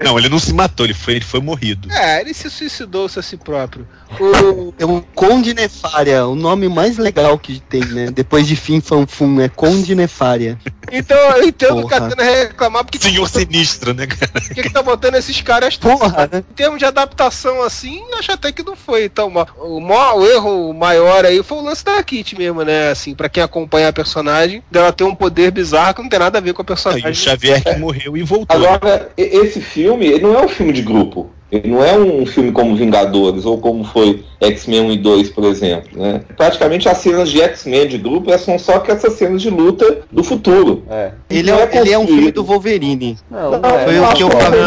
Não, ele não se matou, ele foi, ele foi morrido. É, ele se suicidou-se a si próprio. O, *laughs* É o Conde Nefária, o nome mais legal que tem, né? Depois de Fim Fanfum, é Conde Nefária. Então eu entendo o Porra. Catena reclamar porque Senhor Sinistro, né, cara? *laughs* por que que tá botando esses caras Porra, né? Em termos de adaptação assim, acho até que não foi tão mal. O, maior- o erro maior aí foi o lance da Kit mesmo, né? Assim, pra quem acompanha a personagem, dela ter um poder bizarro que não tem nada a ver com a E o personagem. Xavier que morreu e voltou. Agora, e- esse filme ele não é um filme de grupo. Ele não é um filme como Vingadores, ou como foi X-Men 1 e 2, por exemplo. Né? Praticamente as cenas de X-Men de grupo são só que essas cenas de luta do futuro. É. Ele é, é ele é um filme do Wolverine. Não, Não, não é. Foi o que eu falei.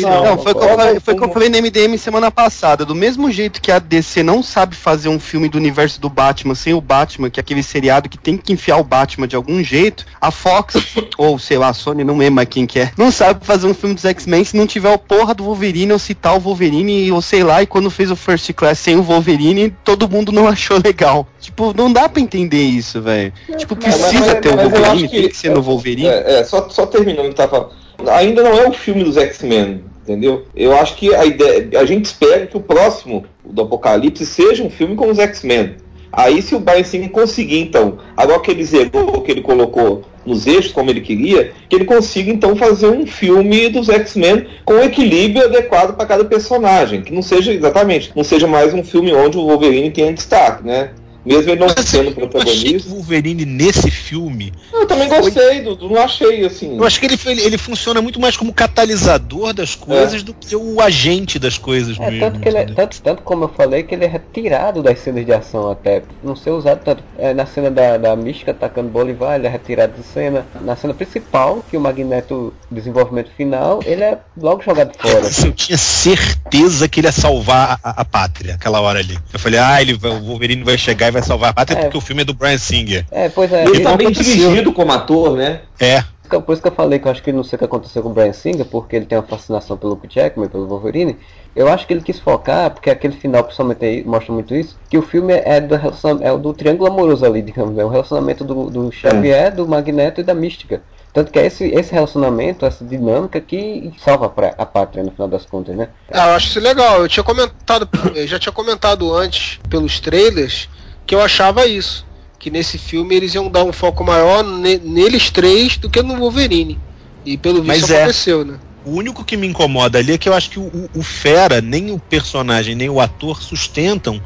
não, foi o que eu falei no MDM semana passada. Do mesmo jeito que a DC não sabe fazer um filme do universo do Batman sem o Batman, que é aquele seriado que tem que enfiar o Batman de algum jeito, a Fox, *coughs* ou sei lá, a Sony, não lembro mais quem que é, não sabe fazer um filme dos X-Men se não tiver o porra do Wolverine ou citar o Wolverine, ou sei lá, e quando fez o First Class sem o Wolverine, todo mundo não *laughs* achou legal. Tipo, não dá pra entender isso, velho. Tipo, É, mas- precisa mas- ter o Wolverine, que- tem que ser no Wolverine. É, é, só, só terminando o que falando. Ainda não é o filme dos X-Men, entendeu? Eu acho que a ideia. A gente espera que o próximo do Apocalipse seja um filme com os X-Men. Aí se o Brian Singer conseguir, então, agora que ele zerou, que ele colocou nos eixos como ele queria, que ele consiga então fazer um filme dos X-Men com um equilíbrio adequado para cada personagem, que não seja exatamente, não seja mais um filme onde o Wolverine tenha destaque, né? Mesmo ele não Mas sendo eu achei que protagonista. o Wolverine nesse filme. Eu também gostei, do, do- não achei assim. Eu acho que ele, ele, ele funciona muito mais como catalisador das coisas do que o agente das coisas É, mesmo. tanto que ele é, tanto, tanto como eu falei, que ele é retirado das cenas de ação até. Não ser usado tanto. É, na cena da, da mística atacando Bolivar, ele é retirado de cena. Na cena principal, que o Magneto, desenvolvimento final, ele é logo jogado fora. Assim, *laughs* eu tinha certeza que ele ia salvar a, a pátria aquela hora ali. Eu falei, ah, ele, o Wolverine vai chegar e vai salvar a pátria É. porque o filme é do Brian Singer. É, pois é. Ele e- tá bem aconteceu. dirigido como ator, né? É. Então, Por isso que eu falei que eu acho que não sei o que aconteceu com o Brian Singer, porque ele tem uma fascinação pelo Jackman, pelo Wolverine. Eu acho que ele quis focar, porque aquele final principalmente aí mostra muito isso, que o filme é do, é o do triângulo amoroso ali, digamos, é o relacionamento do, do Xavier, do Magneto e da Mística. Tanto que é esse, esse relacionamento, essa dinâmica que salva a, pra- a pátria no final das contas, né? Ah, eu acho isso legal. Eu tinha comentado, eu já tinha comentado antes pelos trailers que eu achava isso. Que nesse filme eles iam dar um foco maior ne- neles três do que no Wolverine. E pelo visto Mas é. aconteceu, né? O único que me incomoda ali é que eu acho que o, o- Fera, nem o personagem, nem o ator sustentam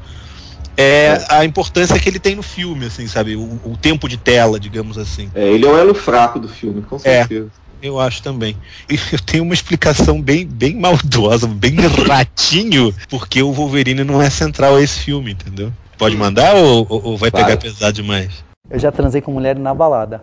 é, a importância que ele tem no filme, assim, sabe? O, o tempo de tela, digamos assim. É, ele é o elo fraco do filme, com É. certeza. Eu acho também. E eu tenho uma explicação bem, bem maldosa, bem *laughs* ratinho, porque o Wolverine não é central a esse filme, entendeu? Pode mandar ou, ou- vai Vai. pegar pesado demais? Eu já transei com mulher na balada.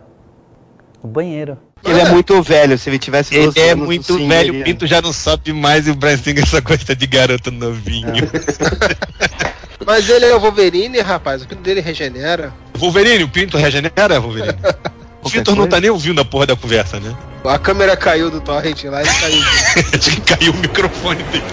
No banheiro. Ele é muito velho, se ele tivesse Ele 12 é muito sim, velho, o Pinto já não sobe mais e o Singer só gosta de garoto novinho. *laughs* Mas ele é o Wolverine, rapaz. O pinto dele regenera. Wolverine, o Pinto regenera, Wolverine? *laughs* O Pinto não tá nem ouvindo a porra da conversa, né? A câmera caiu do torrent lá e caiu. Acho *laughs* que caiu o microfone dele.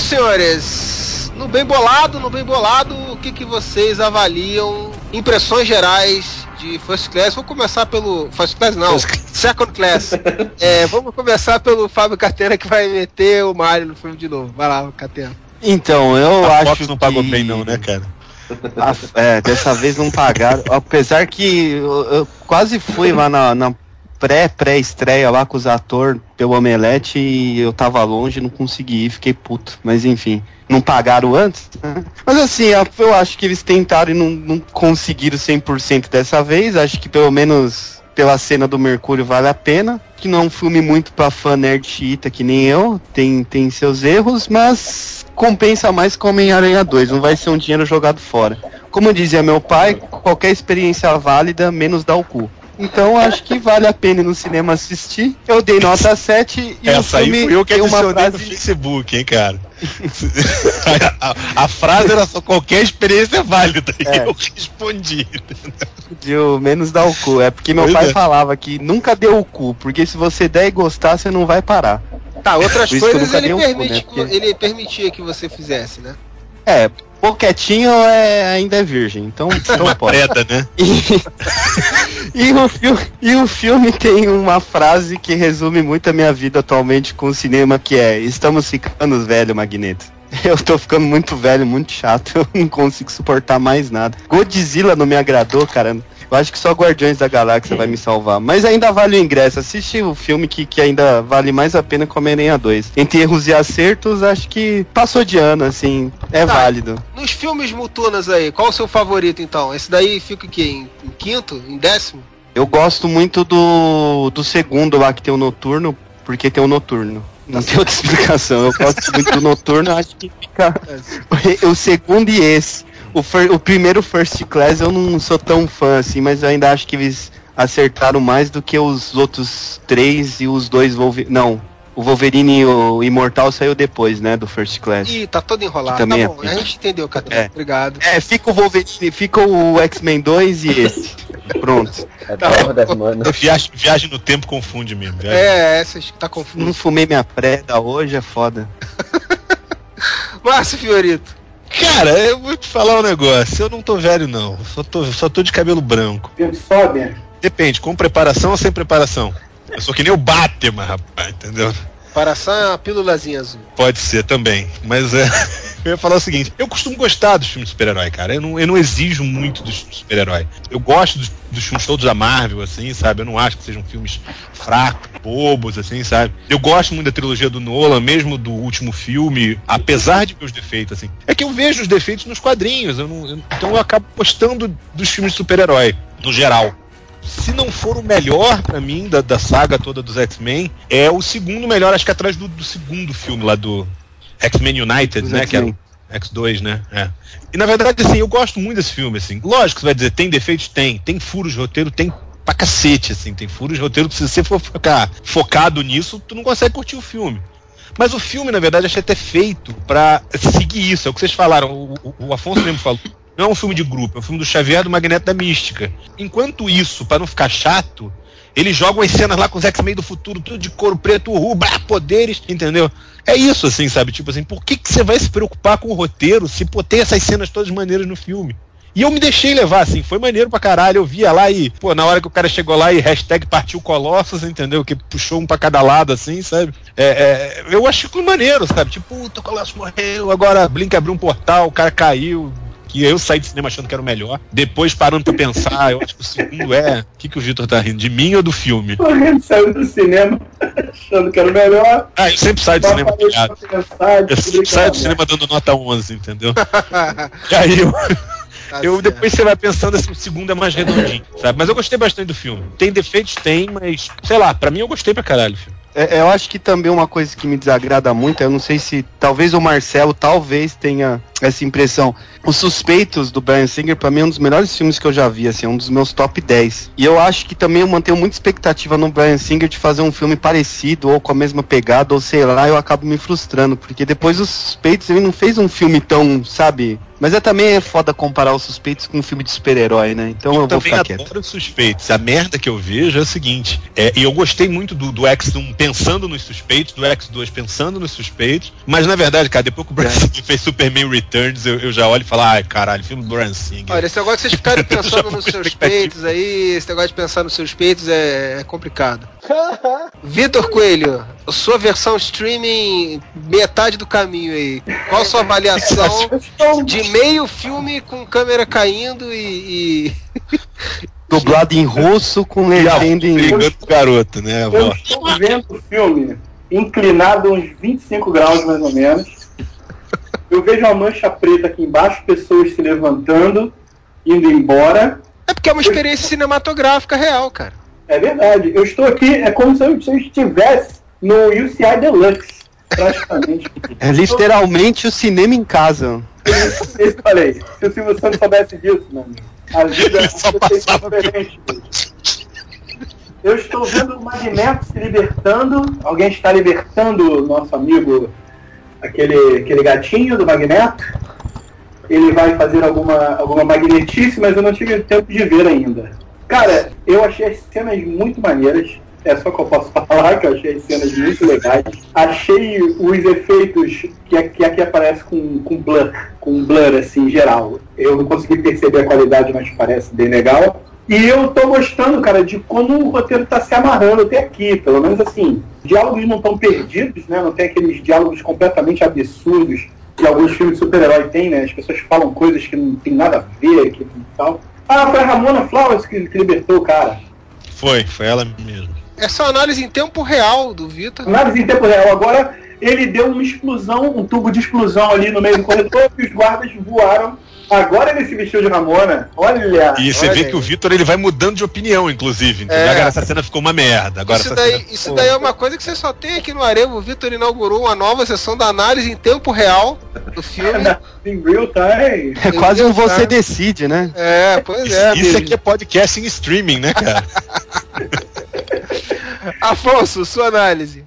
Então, senhores, no bem bolado, no bem bolado, o que, que vocês avaliam? Impressões gerais de First Class. Vou começar pelo. First Class não, Second Class. *laughs* É, vamos começar pelo Fábio Catena que vai meter o Mario no filme de novo. Vai lá, Catena. Então, eu A acho Fox não pagou que- bem não, né, cara? A- é, dessa vez não pagaram. Apesar que eu, eu quase fui lá na, na pré-pré-estreia lá com os atores pelo Omelete e eu tava longe, não consegui ir, fiquei puto. Mas enfim, não pagaram antes. né? Mas assim, eu acho que eles tentaram e não, não conseguiram 100% dessa vez. Acho que pelo menos pela cena do Mercúrio vale a pena. Que não é um filme muito pra fã nerd chiita que nem eu, tem, tem seus erros, mas compensa mais com Homem-Aranha 2, não vai ser um dinheiro jogado fora. Como dizia meu pai, qualquer experiência válida, menos dar o cu. Então acho que vale a pena ir no cinema assistir. Eu dei nota 7 e o Essa aí filme fui eu que tem uma adicionei no frase Facebook, hein, cara. a, *laughs* a- a frase era só qualquer experiência é válida. E É. eu respondi. de o menos dar o cu. É porque meu Pois pai é. falava que nunca deu o cu, porque se você der e gostar, você não vai parar. Tá, outras coisas nunca ele, o cu, permite, né? ele permitia que você fizesse, né? É, Poquetinho é, ainda é virgem, então, *laughs* então pode. Preda, né? E, *laughs* e o filme, e o filme tem uma frase que resume muito a minha vida atualmente com o cinema, que é Estamos ficando velho, Magneto. *laughs* Eu tô ficando muito velho, muito chato, eu não consigo suportar mais nada. Godzilla não me agradou, cara. Eu acho que só Guardiões da Galáxia vai me salvar. Mas ainda vale o ingresso. Assiste o filme que, que ainda vale mais a pena que Homem-Aranha 2. Entre erros e acertos, acho que passou de ano, assim. É Tá. válido. Nos filmes Mutunas aí, qual o seu favorito então? Esse daí fica o quê? Em, em quinto? Em décimo? Eu gosto muito do, do segundo lá que tem o noturno, porque tem o noturno. Não tem outra *laughs* explicação. Eu gosto muito do noturno, acho que fica *laughs* o segundo e esse. O, fir- o primeiro First Class eu não sou tão fã assim, mas eu ainda acho que eles acertaram mais do que os outros três e os dois Wolverine. Não, o Wolverine e o Imortal saiu depois, né, do First Class. Ih, tá todo enrolado. Que também tá é bom, pica. a gente entendeu, Catena. É. Obrigado. É, fica o Wolverine, fica o X-Men 2 e esse. Pronto. É Manas. Viagem, viagem no tempo confunde mesmo. viagem- É, essas que tá confuso. Não fumei minha preda hoje, é foda. *laughs* Márcio Fiorito. Cara, eu vou te falar um negócio. Eu não tô velho, não. Só tô, só tô de cabelo branco. Sobe. Depende, com preparação ou sem preparação? Eu sou que nem o Batman, rapaz, entendeu? Paração é uma pílulazinha azul. Pode ser também. Mas é. *laughs* Eu ia falar o seguinte: eu costumo gostar dos filmes de super-herói, cara. Eu não, eu não exijo muito dos super-herói. Eu gosto dos, dos filmes todos da Marvel, assim, sabe? Eu não acho que sejam filmes fracos, bobos, assim, sabe? Eu gosto muito da trilogia do Nolan, mesmo do último filme, apesar de meus defeitos, assim. É que eu vejo os defeitos nos quadrinhos. eu não- eu- então eu acabo gostando dos filmes de super-herói, no geral se não for o melhor pra mim da, da saga toda dos X-Men, é o segundo melhor, acho que atrás do, do segundo filme lá do X-Men United, Dos né? Que era X-Men. o X2, né? É. E na verdade, assim, eu gosto muito desse filme, assim. Lógico que você vai dizer, tem defeitos? Tem. Tem furos de roteiro? Tem pra cacete, assim. Tem furos de roteiro que se você for ficar focado nisso, tu não consegue curtir o filme. Mas o filme, na verdade, acho até feito pra seguir isso. É o que vocês falaram. O, o- o Afonso mesmo falou. Não é um filme de grupo, é um filme do Xavier do Magneto da Mística. Enquanto isso, pra não ficar chato, eles jogam as cenas lá com os X-Men do futuro, tudo de couro preto, uhul, blá, poderes, entendeu? É isso, assim, sabe? Tipo assim, por que, que você vai se preocupar com o roteiro se pô, tem essas cenas todas maneiras no filme? E eu me deixei levar, assim, foi maneiro pra caralho. Eu via lá e, pô, na hora que o cara chegou lá e hashtag partiu Colossus, entendeu? Que puxou um pra cada lado, assim, sabe? É, é, eu achei aquilo maneiro, sabe? Tipo, o Colossus morreu, agora Blink abriu um portal, o cara caiu. Franquia. Eu saí do cinema achando que era o melhor. Depois, parando pra pensar, eu acho que o segundo é. O que, que o Vitor tá rindo? De mim ou do filme? O Rendo saiu do cinema *laughs* achando que era o melhor. Ah, eu sempre saio do cinema pilhado. pensar, Eu sempre saio do cinema dando nota 11, entendeu? *laughs* E aí eu. Eu, depois você vai pensando assim, o segundo é mais redondinho, sabe? Mas eu gostei bastante do filme. Tem defeitos? Tem, mas, sei lá, pra mim eu gostei pra caralho. do filme. É, eu acho que também uma coisa que me desagrada muito, eu não sei se talvez o Marcelo talvez tenha essa impressão. Os Suspeitos do Brian Singer, pra mim, é um dos melhores filmes que eu já vi, assim, é um dos meus top 10. E eu acho que também eu mantenho muita expectativa no Brian Singer de fazer um filme parecido, ou com a mesma pegada, ou sei lá, eu acabo me frustrando, porque depois os Suspeitos ele não fez um filme tão, sabe? Mas é também é foda comparar os Suspeitos com um filme de super-herói, né? Então eu, vou também ficar quieto. adoro os suspeitos. A merda que eu vejo é o seguinte: é, e eu gostei muito do, do X1 pensando nos suspeitos, do X2 pensando nos suspeitos, mas na verdade, cara, depois que o Brian Singer fez Superman Returns, eu, eu já olho e falo, ai caralho, filme do Brian Singer. Olha, esse negócio de vocês ficarem *laughs* pensando vou nos seus peitos aí, esse negócio de pensar nos seus peitos é, é complicado. *laughs* Vitor Coelho, sua versão streaming, metade do caminho aí. Qual a sua avaliação *laughs* de meio filme com câmera caindo e. e- *laughs* Dublado em russo com legenda em. O garoto, né? a Eu voz. estou vendo o filme inclinado uns 25 graus mais ou menos. Eu vejo uma mancha preta aqui embaixo, pessoas se levantando, indo embora. É porque é uma experiência cinematográfica real, cara. É verdade. Eu estou aqui, é como se eu, se eu estivesse no UCI Deluxe, praticamente. É literalmente o cinema em casa. Isso que eu falei. Se o Silvio Santos soubesse disso, mano. A vida *laughs* passava diferente. Eu estou vendo o Magneto se libertando. Alguém está libertando o nosso amigo, aquele, aquele gatinho do Magneto. Ele vai fazer alguma, alguma magnetice, mas eu não tive tempo de ver ainda. Cara, eu achei as cenas muito maneiras. É só que eu posso *laughs* falar que eu achei as cenas muito legais. Achei os efeitos que aqui, aqui aparece com, com blur, com blur assim, geral. Eu não consegui perceber a qualidade, mas parece bem legal. E eu tô gostando, cara, de como o roteiro tá se amarrando até aqui. Pelo menos assim, diálogos não estão perdidos, né? Não tem aqueles diálogos completamente absurdos que alguns filmes de super-herói têm, né? As pessoas falam coisas que não tem nada a ver, que tal. Ah, foi a Ramona Flowers que, que libertou o cara. Foi, foi ela mesmo. Essa é análise em tempo real do Vitor. Análise em tempo real. Agora ele deu uma explosão, um tubo de explosão ali no meio do corredor e os guardas voaram. Agora ele se vestiu de Ramona. Olha! E você olha vê aí. que o Vitor ele vai mudando de opinião, inclusive. entendeu? É. Agora essa cena ficou uma merda. Agora Isso daí, cena isso ficou- daí é uma coisa que você só tem aqui no Areva. O Vitor inaugurou uma nova sessão da análise em tempo real do filme. *laughs* Em real time. É quase um você decide, né? É, pois Isso, é. isso aqui é podcast em streaming, né, cara? *laughs* Afonso, sua análise.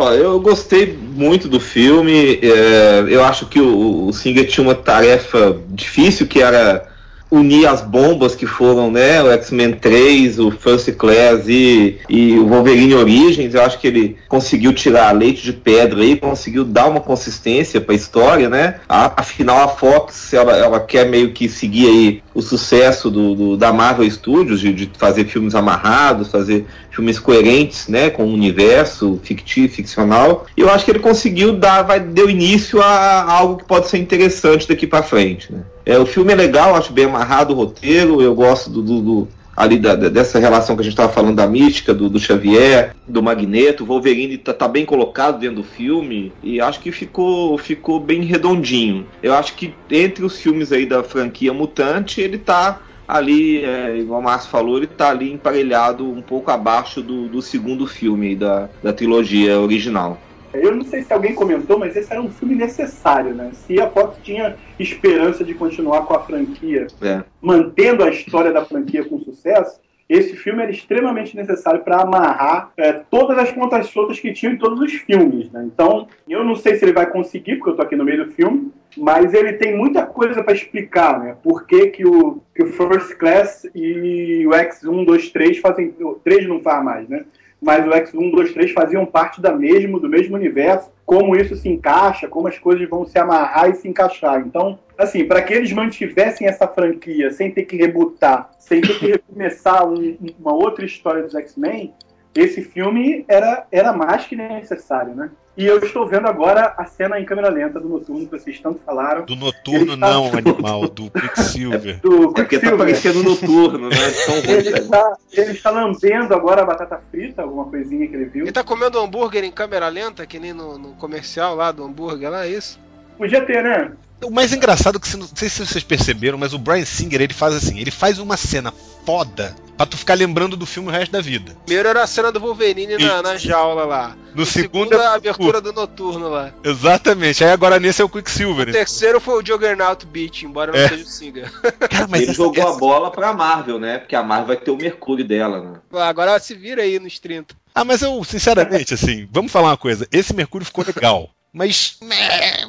Ó, eu gostei muito do filme. é, eu acho que o, o Singer tinha uma tarefa difícil que era unir as bombas que foram, né, o X-Men 3, o First Class e, e o Wolverine Origins. Eu acho que ele conseguiu tirar leite de pedra aí, conseguiu dar uma consistência para a história, né? A- afinal, a Fox ela, ela quer meio que seguir aí o sucesso do, do- da Marvel Studios de, de fazer filmes amarrados, fazer filmes coerentes, né, com o universo fictício, ficcional. E eu acho que ele conseguiu dar, vai deu início a, a algo que pode ser interessante daqui para frente, né? É, o filme é legal, acho bem amarrado o roteiro, eu gosto do, do- do- ali da- dessa relação que a gente estava falando da mística, do, do Xavier, do Magneto, o Wolverine tá, tá bem colocado dentro do filme e acho que ficou, ficou bem redondinho. Eu acho que entre os filmes aí da franquia Mutante, ele tá ali, é, igual o Márcio falou, ele tá ali emparelhado um pouco abaixo do, do segundo filme da, da trilogia original. Eu não sei se alguém comentou, mas esse era um filme necessário, né? Se a Fox tinha esperança de continuar com a franquia, É. mantendo a história da franquia com sucesso, esse filme era extremamente necessário para amarrar é, todas as pontas soltas que tinham em todos os filmes, né? Então, eu não sei se ele vai conseguir, porque eu tô aqui no meio do filme, mas ele tem muita coisa para explicar, né? Por que, que, o, que o First Class e o X1, 2, 3 fazem. O 3 não faz mais, né? Mas o X1, 2, 3 faziam parte da mesmo, do mesmo universo. Como isso se encaixa, como as coisas vão se amarrar e se encaixar. Então, assim, para que eles mantivessem essa franquia sem ter que rebutar, sem ter que recomeçar um- uma outra história dos X-Men, esse filme era, era mais que necessário, né? E eu estou vendo agora a cena em câmera lenta do Noturno que vocês tanto falaram. Do noturno, tá- não, animal, do Quicksilver. *laughs* Do É porque tá Quicksilver. parecendo noturno, né? *laughs* Ele tá? está, ele está lambendo agora a batata frita, alguma coisinha que ele viu. Ele tá comendo hambúrguer em câmera lenta, que nem no, no comercial lá do hambúrguer lá, é isso? Podia ter, né? O mais engraçado é que, se- não sei se vocês perceberam, mas o Brian Singer, ele faz assim, ele faz uma cena foda pra tu ficar lembrando do filme o resto da vida. Primeiro era a cena do Wolverine na, na jaula lá. No segundo, Segundo, é a abertura do noturno lá. Exatamente, aí agora nesse é o Quicksilver. O terceiro foi o Juggernaut Beach, embora não É. seja o Singer. *laughs* Ele jogou a bola pra Marvel, né? Porque a Marvel vai ter o Mercúrio dela, né? Agora se vira aí nos 30. Ah, mas eu, sinceramente, assim, vamos falar uma coisa. Esse Mercúrio ficou legal. Mas é,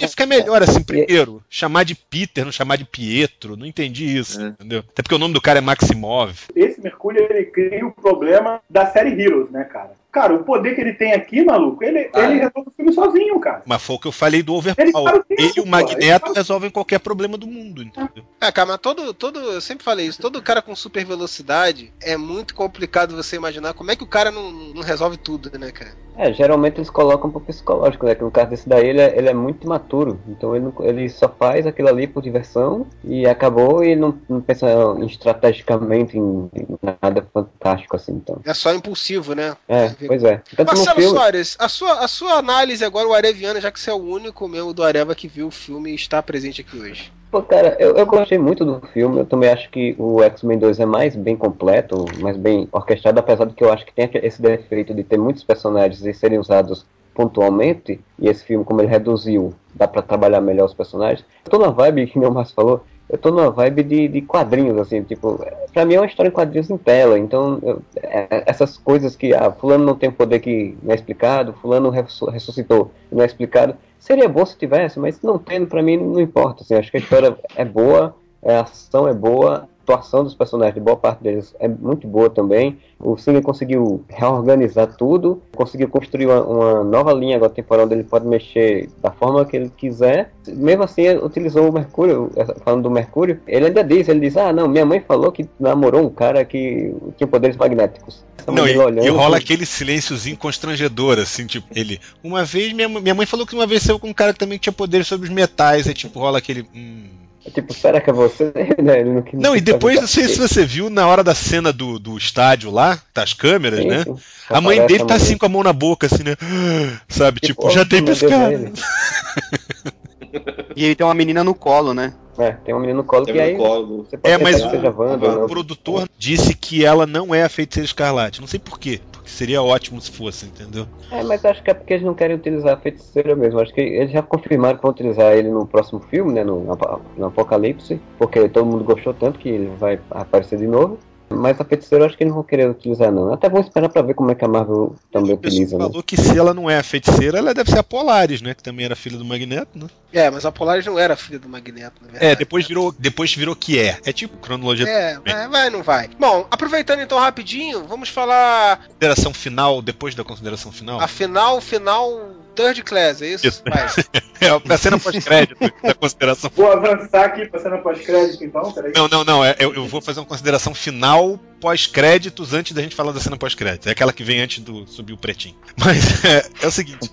ia ficar melhor assim, primeiro, chamar de Peter, não chamar de Pietro, não entendi isso, entendeu? Até porque o nome do cara é Maximov. Esse Mercúrio, ele cria o problema da série Heroes, né, cara? Cara, o poder que ele tem aqui, maluco, ele, Ah, ele é. resolve o filme sozinho, cara. Mas foi o que eu falei do Overpower. Ele e o Magneto ele resolvem qualquer problema do mundo, entendeu? É, cara, mas todo, todo. Eu sempre falei isso, todo cara com super velocidade é muito complicado você imaginar como é que o cara não, não resolve tudo, né, cara? É, geralmente eles colocam pro psicológico, né? Que no caso desse daí ele é, ele é muito imaturo. Então ele, não- ele só faz aquilo ali por diversão e acabou e não, não pensa estrategicamente em, em nada fantástico assim. Então. É só impulsivo, né? É, pois é. Tanto Marcelo filme. Soares, a sua, a sua análise agora, o Areviano, já que você é o único mesmo do Areva que viu o filme e está presente aqui hoje. Pô, cara, eu, eu gostei muito do filme. Eu também acho que o X-Men 2 é mais bem completo, mais bem orquestrado, apesar de que eu acho que tem esse defeito de ter muitos personagens e serem usados pontualmente. E esse filme, como ele reduziu, dá pra trabalhar melhor os personagens. Eu tô na vibe, que o Márcio falou, eu tô numa vibe de, de quadrinhos, assim, tipo, pra mim é uma história em quadrinhos em tela, então eu- é- essas coisas que, ah, fulano não tem poder que não é explicado, fulano ressu- ressuscitou não é explicado, seria bom se tivesse, mas não tendo, pra mim não importa, assim, acho que a história é boa, a ação é boa, atuação dos personagens, de boa parte deles, é muito boa também, o Singer conseguiu reorganizar tudo, conseguiu construir uma, uma nova linha agora temporal onde ele pode mexer da forma que ele quiser. Mesmo assim, ele utilizou o Mercúrio, falando do Mercúrio, ele ainda diz, ele diz, ah não, minha mãe falou que namorou um cara que tinha poderes magnéticos. Essa Não, e, olhando, e rola assim, aquele silênciozinho constrangedor, assim, tipo, ele. Uma vez, minha, minha mãe falou que uma vez saiu com um cara que também tinha poderes sobre os metais, aí tipo, rola aquele. Hum. Tipo, será que é você? *laughs* Né, não, Não, e depois, não sei se você viu, na hora da cena do, do estádio lá, das câmeras, Sim, né? sim. A mãe dele a tá mãe assim com a mão na boca, assim, né? *gasps* Sabe, tipo, Tipo, já é ele. E ele tem uma menina no colo, né? É, tem uma menina no colo Tem que aí colo. você pode É, mas que seja Wanda, o não. produtor disse que ela não é a feiticeira escarlate. Não sei por quê. Seria ótimo se fosse, entendeu? É, mas acho que é porque eles não querem utilizar a feiticeira mesmo. Acho que eles já confirmaram que vão utilizar ele no próximo filme, né? No, no Apocalipse, porque todo mundo gostou tanto que ele vai aparecer de novo. Mas a feiticeira eu acho que eles não vão querer utilizar, não. Até vão esperar pra ver como é que a Marvel também utiliza, né? falou que se ela não é a feiticeira, ela deve ser a Polaris, né? Que também era filha do Magneto, né? É, mas a Polaris não era filha do Magneto, na verdade. É, depois virou, depois virou que é. É tipo cronologia. É, vai, vai, não vai. Bom, aproveitando então rapidinho, vamos falar Consideração final, depois da consideração final. a final, final third class, é isso? Isso. *laughs* É a cena pós-crédito *laughs* da consideração Vou avançar aqui pra cena pós-crédito, então, peraí. Não, não, não. é- eu, eu vou fazer uma consideração final pós-créditos antes da gente falar da cena pós-crédito. É aquela que vem antes do subir o pretinho. *laughs* Mas é, é o seguinte: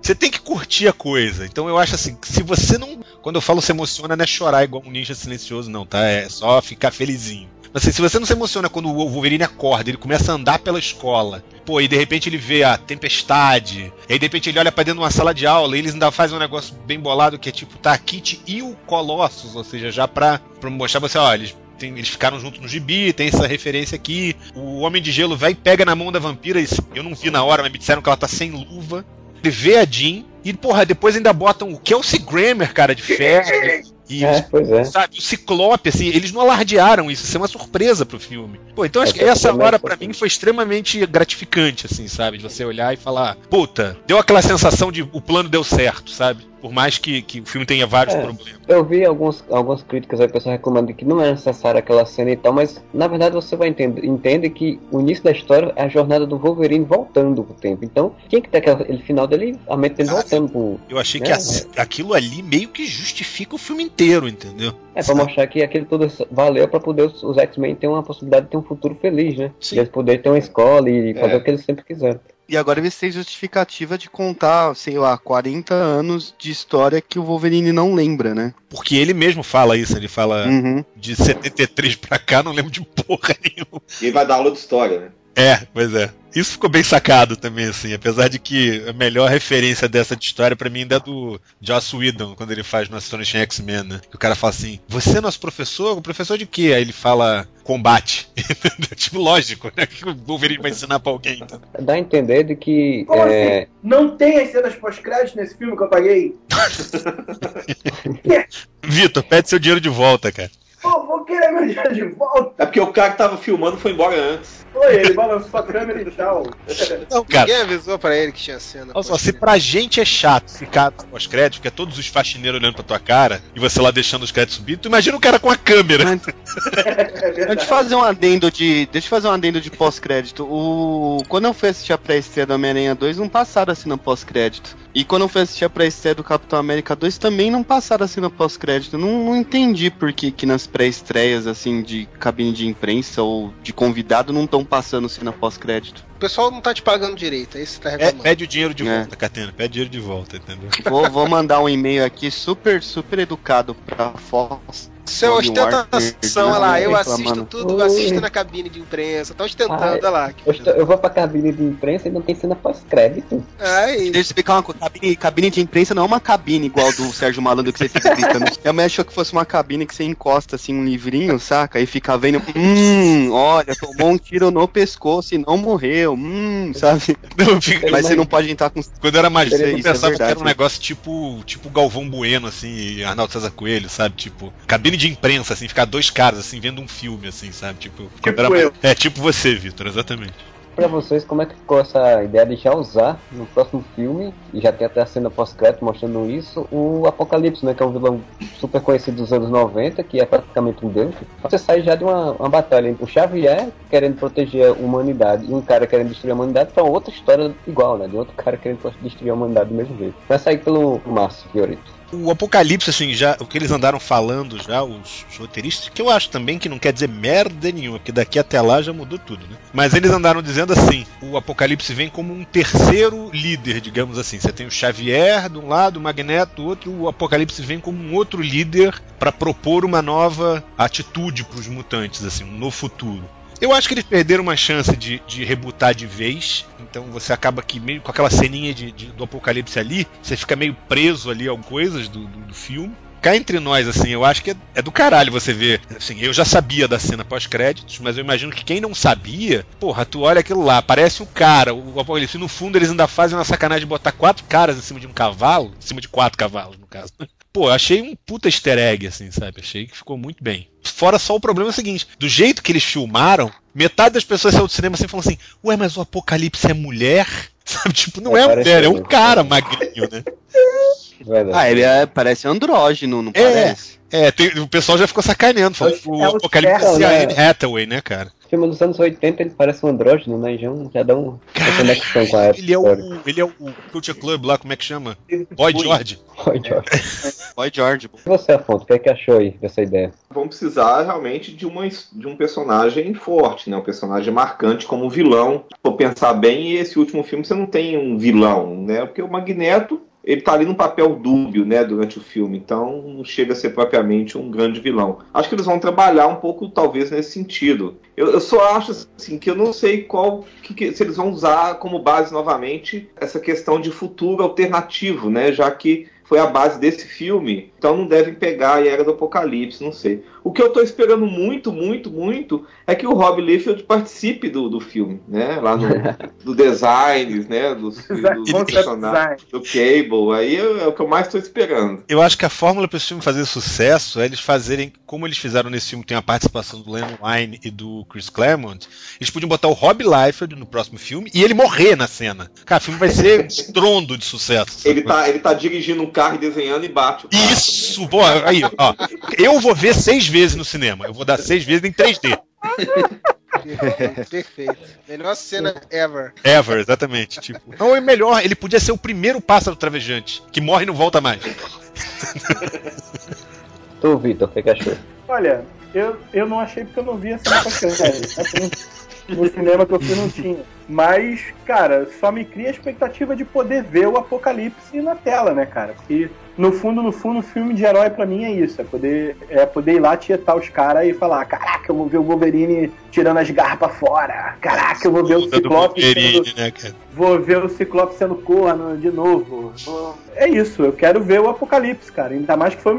você tem que curtir a coisa. Então eu acho assim: que se você não. Quando eu falo se emociona, não é chorar igual um ninja silencioso, não, tá? É só ficar felizinho. Assim, se você não se emociona quando o Wolverine acorda, ele começa a andar pela escola, pô, e de repente ele vê a tempestade, e aí de repente ele olha pra dentro de uma sala de aula, e eles ainda fazem um negócio bem bolado que é tipo, tá, a Kit e o Colossus, ou seja, já pra, pra mostrar você, ó, eles tem- eles ficaram juntos no gibi, tem essa referência aqui. O Homem de Gelo vai e pega na mão da vampira. e Eu não vi na hora, mas me disseram que ela tá sem luva. Ele vê a Jean. E, porra, depois ainda botam o Kelsey Grammer, cara, de *laughs* ferro. E, É, pois é. sabe, o Ciclope, assim, eles não alardearam isso, isso é uma surpresa pro filme. Pô, então acho É, que essa hora pra mim foi extremamente gratificante, assim, sabe? De você olhar e falar, puta, deu aquela sensação de o plano deu certo, sabe? Por mais que, que o filme tenha vários É. problemas. Eu vi alguns, algumas críticas aí, pessoal reclamando que não é necessária aquela cena e tal, mas na verdade você vai entender entende que o início da história é a jornada do Wolverine voltando pro tempo. Então tinha que ter aquele final dele, a mente dele voltando pro. Eu achei né? que a- aquilo ali meio que justifica o filme inteiro, entendeu? É pra mostrar que aquele tudo valeu pra poder os, os X-Men ter uma possibilidade de ter um futuro feliz, né? Sim. De eles poderem ter uma escola e fazer É. o que eles sempre quiseram. E agora eles têm justificativa de contar, sei lá, 40 anos de história que o Wolverine não lembra, né? Porque ele mesmo fala isso, ele fala Uhum. de 73 pra cá, não lembro de porra nenhuma. E ele vai dar aula de história, né? É, pois é. Isso ficou bem sacado também, assim. Apesar de que a melhor referência dessa de história pra mim ainda é do Joss Whedon, quando ele faz no Astonishing X-Men, né? Que o cara fala assim: Você é nosso professor? O professor de quê? Aí ele fala: Combate. *laughs* tipo, lógico, né? Que o Wolverine vai ensinar pra alguém. Então. Dá a entender de que. Como é, assim? Não tem as cenas pós-crédito nesse filme que eu paguei? *laughs* Vitor, pede seu dinheiro de volta, cara. Pô, vou querer meu dinheiro de volta. É porque o cara que tava filmando foi embora antes. Foi, ele balançou a câmera e tchau. Não, cara. Ninguém avisou pra ele que tinha cena. Olha só, se pra gente é chato ficar pós-crédito, que é todos os faxineiros olhando pra tua cara e você lá deixando os créditos subir, tu imagina o cara com a câmera. Deixa eu te fazer um adendo de. Deixa eu fazer um adendo de pós-crédito. O. Quando eu fui assistir a pré-estreia do Homem-Aranha 2, não passaram assim no pós-crédito. E quando eu fui assistir a pré-estreia do Capitão América 2, também não passaram assim no pós-crédito. Não, não entendi por que, que nas pré-estreias, assim, de cabine de imprensa ou de convidado, não estão passando cena pós-crédito. O pessoal não tá te pagando direito, aí você tá É, reclamando. pede o dinheiro de É. volta, Catena. Pede dinheiro de volta, entendeu? Vou, vou mandar um e-mail aqui super, super educado pra Fox. Isso é ostentação, olha lá, eu reclamando. assisto tudo, eu assisto na cabine de imprensa, tá ostentando, Ah, olha lá. eu, estou- eu vou pra cabine de imprensa e não tem cena pós-crédito. Aí, Deixa eu explicar uma coisa. Cabine, cabine de imprensa não é uma cabine igual do Sérgio Malandro que você fica gritando. Minha mãe achou que fosse uma cabine que você encosta assim um livrinho, saca? E fica vendo. Hum, olha, tomou um tiro no pescoço e não morreu. Hum, sabe? Não, fica- Mas você não pode entrar com. Quando eu era mais velho, é eu pensava verdade, que era um negócio tipo, tipo Galvão Bueno, assim, e Arnaldo César Coelho, sabe? Tipo, cabine de imprensa, assim, ficar dois caras, assim, vendo um filme, assim, sabe? Tipo, quando era eu. É, tipo você, Vitor, exatamente. Pra vocês, como é que ficou essa ideia de já usar no próximo filme, e já tem até a cena pós-crédito mostrando isso, o Apocalipse, né? Que é um vilão super conhecido dos anos 90, que é praticamente um deus. Você sai já de uma, uma batalha entre o Xavier querendo proteger a humanidade e um cara querendo destruir a humanidade pra outra história igual, né? De outro cara querendo destruir a humanidade do mesmo jeito. Vai sair pelo Márcio Fiorito. O Apocalipse, assim, já o que eles andaram falando já, os, os roteiristas, que eu acho também que não quer dizer merda nenhuma, porque daqui até lá já mudou tudo, né? Mas eles andaram dizendo assim: o Apocalipse vem como um terceiro líder, digamos assim. Você tem o Xavier de um lado, o Magneto do outro, o Apocalipse vem como um outro líder para propor uma nova atitude para os mutantes, assim, no futuro. Eu acho que eles perderam uma chance de, de rebutar de vez. Então você acaba que meio com aquela ceninha de, de- do apocalipse ali, você fica meio preso ali a coisas do, do, do filme. Cá entre nós, assim, eu acho que é, é do caralho você ver. Assim, eu já sabia da cena pós-créditos, mas eu imagino que quem não sabia, porra, tu olha aquilo lá, parece um cara, o Apocalipse. No fundo, eles ainda fazem uma sacanagem de botar quatro caras em cima de um cavalo, em cima de quatro cavalos, no caso. Pô, achei um puta easter egg, assim, sabe? Achei que ficou muito bem. Fora só o problema é o seguinte: do jeito que eles filmaram, metade das pessoas saiu do cinema assim falando assim: Ué, mas o Apocalipse é mulher? *laughs* Sabe? Tipo, não é, É, mulher, é um cara magrinho, né? Verdade. Ah, ele é, parece andrógeno, não É, parece? é tem- o pessoal já ficou sacaneando, falando que o É o Apocalipse é a né? Anne Hathaway, né, cara? Filme dos anos 80 ele parece um andrógeno, né? Já, já dá um- uma conexão com a época. Ele é o, ele é o Culture Club lá, como é que chama? *laughs* Boy George. Oi, *laughs* George. Boy George. E você, Afonso, o que, é que achou aí dessa ideia? Vão precisar realmente de, uma, de um personagem forte, né? Um personagem marcante como vilão. Se for pensar bem, esse último filme você não tem um vilão, né? Porque o Magneto, ele tá ali num papel dúbio, né, durante o filme, então não chega a ser propriamente um grande vilão. Acho que eles vão trabalhar um pouco, talvez, nesse sentido. Eu, eu só acho, assim, que eu não sei qual, que, que- se eles vão usar como base novamente essa questão de futuro alternativo, né, já que foi a base desse filme, então não devem pegar a Era do Apocalipse, não sei. O que eu tô esperando muito, muito, muito é que o Rob Liefeld participe do, do filme, né? Lá no *laughs* do design, né? Dos, dos personagens, do Cable, aí é, é o que eu mais tô esperando. Eu acho que a fórmula para esse filme fazer sucesso é eles fazerem, como eles fizeram nesse filme, tem a participação do Len Wine e do Chris Claremont, eles podiam botar o Rob Liefeld no próximo filme e ele morrer na cena. Cara, o filme vai ser estrondo de sucesso. Ele tá, ele tá dirigindo um carro desenhando e bate o carro. Isso! Pô, aí, ó. Eu vou ver seis vezes no cinema. Eu vou dar seis vezes em 3D. *laughs* Perfeito. Melhor cena ever. Ever, exatamente. Tipo, não é melhor, ele podia ser o primeiro pássaro travejante, que morre e não volta mais. *laughs* Tu, Vitor, o que que achou? Olha, eu, eu não achei porque eu não vi a cena com as crianças. Assim, no cinema que eu fui não tinha. Mas, cara, só me cria a expectativa de poder ver o apocalipse na tela, né, cara? Porque no fundo, no fundo, filme de herói pra mim é isso. É poder, é poder ir lá tietar os caras e falar: caraca, eu vou ver o Wolverine tirando as garras pra Caraca, eu vou ver o Ciclope. Sendo- né? Vou ver o Ciclope sendo corno de novo. É isso, eu quero ver o Apocalipse, cara. Ainda mais que foi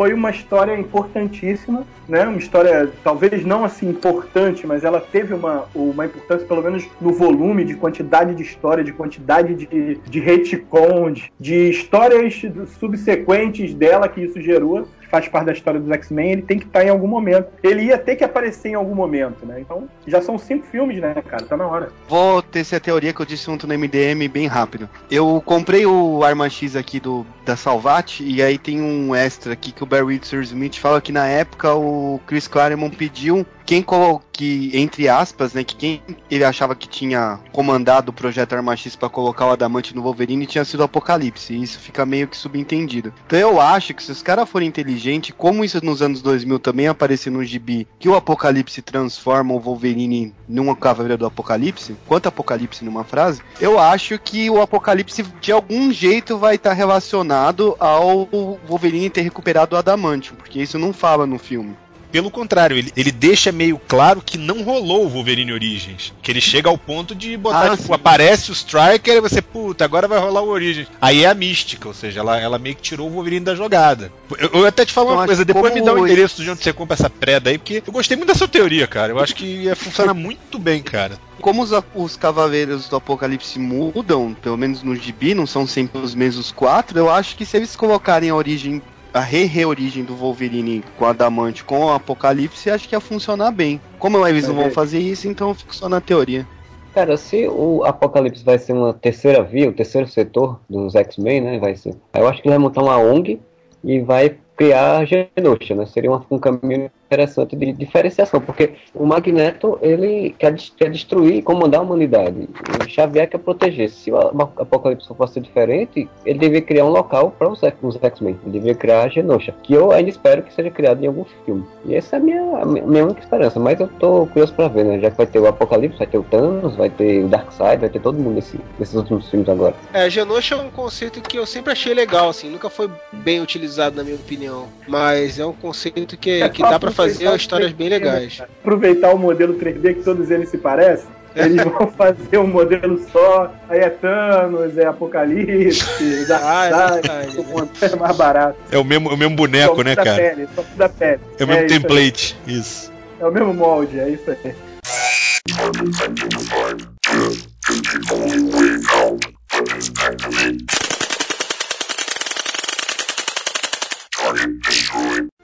foi uma história importantíssima, né? Uma história, talvez não assim importante, mas ela teve uma, uma importância, pelo menos no volume, de quantidade de história, de quantidade de, de retcon, de, de histórias subsequentes dela que isso gerou. Faz parte da história dos X-Men, ele tem que estar em algum momento. Ele ia ter que aparecer em algum momento, né? Então, já são cinco filmes, né, cara? Tá na hora. Vou tecer a teoria que eu disse ontem no MDM bem rápido. Eu comprei o Arma X aqui do, da Salvat e aí tem um extra aqui que o Barry Smith fala que na época o Chris Claremont pediu quem que entre aspas, né, que quem ele achava que tinha comandado o projeto Arma X para colocar o Adamante no Wolverine tinha sido o Apocalipse. E isso fica meio que subentendido. Então eu acho que se os caras forem inteligentes, como isso nos anos 2000 também apareceu no gibi, que o Apocalipse transforma o Wolverine numa Cavaleira do Apocalipse, quanto Apocalipse numa frase, eu acho que o Apocalipse de algum jeito vai estar relacionado ao Wolverine ter recuperado o Adamantium, porque isso não fala no filme. Pelo contrário, ele, ele deixa meio claro que não rolou o Wolverine Origins. Que ele chega ao ponto de botar, Ah, tipo, sim. aparece o Striker e você, puta, agora vai rolar o Origins. Aí é a mística, ou seja, ela, ela meio que tirou o Wolverine da jogada. Eu, eu até te falo Eu uma coisa, depois me dá o esse- endereço de onde você compra essa preda aí, porque eu gostei muito dessa teoria, cara. Eu acho que ia funcionar *laughs* muito bem, cara. Como os, os Cavaleiros do Apocalipse mudam, pelo menos no gibi, não são sempre os mesmos quatro, eu acho que se eles colocarem a origem, a re-reorigem do Wolverine com o Adamante com o Apocalipse, acho que ia funcionar bem. Como eles não vão fazer isso, então eu fico só na teoria. Cara, se o Apocalipse vai ser uma terceira via, o terceiro setor dos X-Men, né? Vai ser. Eu acho que ele vai montar uma ONG e vai criar a Genosha, né? Seria um caminho interessante de diferenciação, porque o Magneto, ele quer, quer destruir e comandar a humanidade. O Xavier quer proteger. Se o Apocalipse fosse diferente, ele deveria criar um local para os X-Men. Ele deveria criar a Genosha, que eu ainda espero que seja criado em algum filme. E essa é a minha, a minha única esperança, mas eu tô curioso pra ver, né? Já que vai ter o Apocalipse, vai ter o Thanos, vai ter o Darkseid, vai ter todo mundo nesse, nesses últimos filmes agora. É, Genosha é um conceito que eu sempre achei legal, assim, nunca foi bem utilizado na minha opinião. Mas é um conceito que, que dá pra fazer histórias bem legais. Aproveitar o modelo 3D que todos eles se parecem. Eles vão *laughs* fazer um modelo só, aí é Thanos, é Apocalipse, *laughs* Darkseid, é mais barato. É o mesmo, o mesmo boneco, Só né, cara? Pele, só da pele. É o mesmo isso aí. template, isso. É o mesmo molde, é isso aí.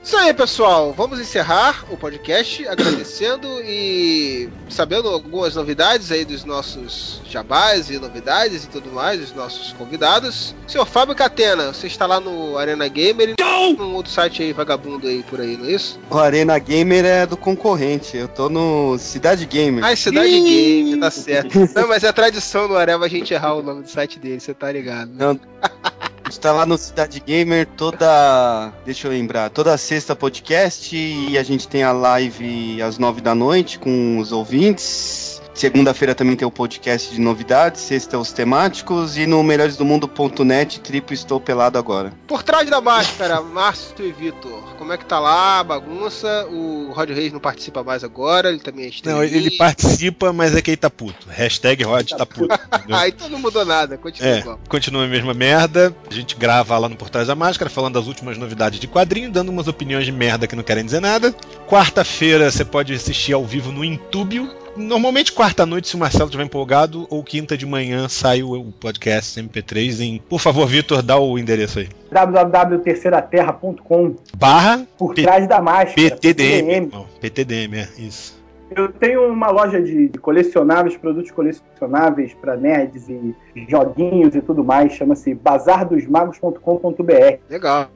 Isso aí, pessoal. Vamos encerrar o podcast agradecendo e sabendo algumas novidades aí dos nossos jabás e novidades e tudo mais, dos nossos convidados. Senhor Fábio Catena, você está lá no Arena Gamer e num outro site aí vagabundo aí por aí, não é isso? O Arena Gamer é do concorrente, eu tô no Cidade Gamer. Ah, Cidade Game, tá certo. Não, mas é tradição do Areva a gente errar o nome do site dele, você tá ligado. né? Não. *laughs* A gente tá lá no Cidade Gamer toda. Deixa eu lembrar, toda sexta podcast e a gente tem a live às nove da noite com os ouvintes. Segunda-feira também tem o podcast de novidades, sexta os temáticos e no melhoresdomundo.net, triplo estou pelado agora. Por trás da máscara, Márcio e Vitor. Como é que tá lá a bagunça? O Rod Reis não participa mais agora, ele também é Não, ele participa, mas é que ele tá puto. Hashtag Rod tá puto. entendeu? *laughs* Ah, então não mudou nada, continua É, igual. continua a mesma merda. A gente grava lá no Por Trás da Máscara, falando das últimas novidades de quadrinho, dando umas opiniões de merda que não querem dizer nada. Quarta-feira você pode assistir ao vivo no Intúbio. Normalmente quarta-noite, se o Marcelo estiver empolgado, ou quinta de manhã sai o podcast MP3 em. Por favor, Vitor, dá o endereço aí. www.terceiraterra.com Barra Por trás da máscara. PTDM. PTDM, é isso. Eu tenho uma loja de colecionáveis, produtos colecionáveis para nerds e joguinhos e tudo mais. Chama-se bazardosmagos.com.br. Legal.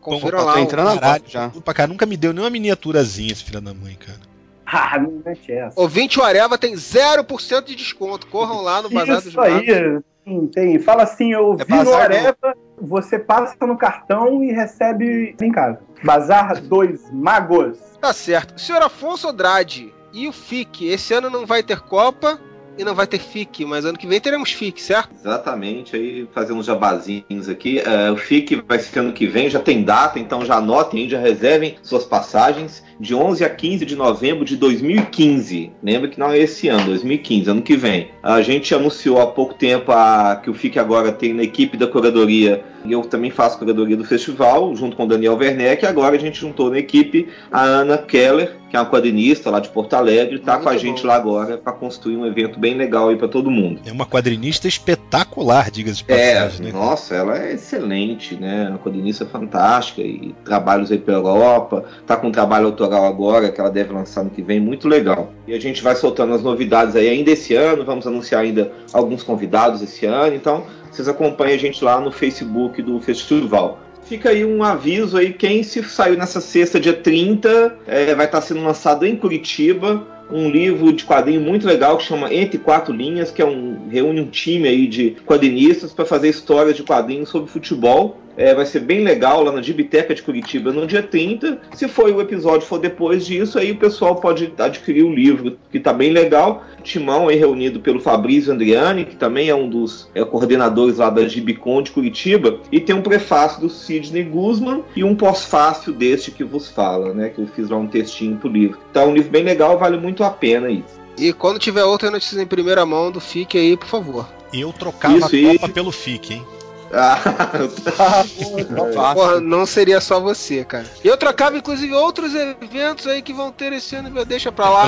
Confira lá. Tô o- entrando agora já. Pra cá, nunca me deu nenhuma miniaturazinha esse filho da mãe, cara. Ah, não mete essa. Ouvinte Areva tem 0% de desconto. Corram lá no Bazar dos Isso aí, Magos. sim, tem. Fala assim, eu vi no Areva, você passa no cartão e recebe em casa. Bazar dos Magos. Tá certo. Senhor Afonso Andrade e o FIC. Esse ano não vai ter Copa e não vai ter FIC, mas ano que vem teremos FIC, certo? Exatamente, aí fazer uns jabazinhos aqui. É, o FIC vai ser ano que vem, já tem data, então já anotem já reservem suas passagens. De 11 a 15 de novembro de 2015. Lembra que não é esse ano, 2015, ano que vem. A gente anunciou há pouco tempo a, que o FIC agora tem na equipe da curadoria, e eu também faço curadoria do festival, junto com o Daniel Werneck, e agora a gente juntou na equipe a Ana Keller, que é uma quadrinista lá de Porto Alegre, tá com a gente lá agora para construir um evento bem legal aí para todo mundo. É uma quadrinista espetacular, diga-se de É, passagem, né? nossa, ela é excelente, né? Uma quadrinista fantástica e trabalhos aí pela Europa. Tá com um trabalho autoral agora que ela deve lançar no que vem, muito legal. E a gente vai soltando as novidades aí ainda esse ano. Vamos anunciar ainda alguns convidados esse ano. Então, vocês acompanhem a gente lá no Facebook do festival. Fica aí um aviso aí, quem se saiu nessa sexta, dia 30, é, vai estar sendo lançado em Curitiba um livro de quadrinho muito legal que chama Entre Quatro Linhas, que é um reúne um time aí de quadrinistas para fazer histórias de quadrinhos sobre futebol. É, vai ser bem legal lá na Gibiteca de Curitiba no dia 30. Se for o episódio for depois disso, aí o pessoal pode adquirir o livro, que tá bem legal. Timão aí reunido pelo Fabrício Andriani, que também é um dos é, coordenadores lá da Gibicon de Curitiba, e tem um prefácio do Sidney Guzman e um pós-fácil deste que vos fala, né? Que eu fiz lá um textinho pro livro. É um livro bem legal, vale muito a pena isso. E quando tiver outra notícia em primeira mão do FIC aí, por favor. Eu trocava Isso, a e- Copa pelo FIC, hein? *laughs* Porra, não seria só você, cara. Eu trocava, inclusive, outros eventos aí que vão ter esse ano, deixa pra lá.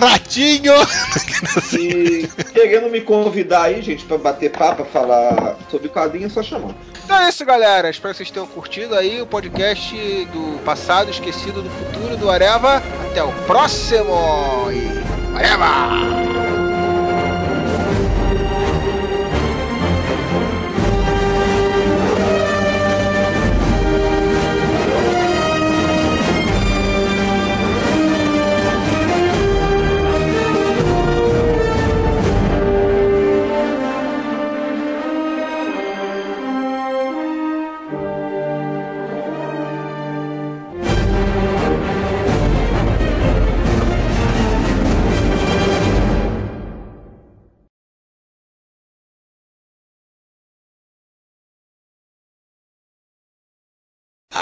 Ratinho! E querendo me convidar aí, gente, pra bater papo, pra falar sobre quadrinhos, é só chamar. Então é isso, galera. Espero que vocês tenham curtido aí o podcast do passado, esquecido do futuro do Areva. Até o próximo! E Areva!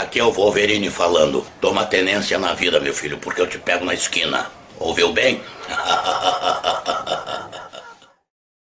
Aqui é o Wolverine falando. Toma tenência na vida, meu filho, porque eu te pego na esquina. Ouviu bem? *laughs*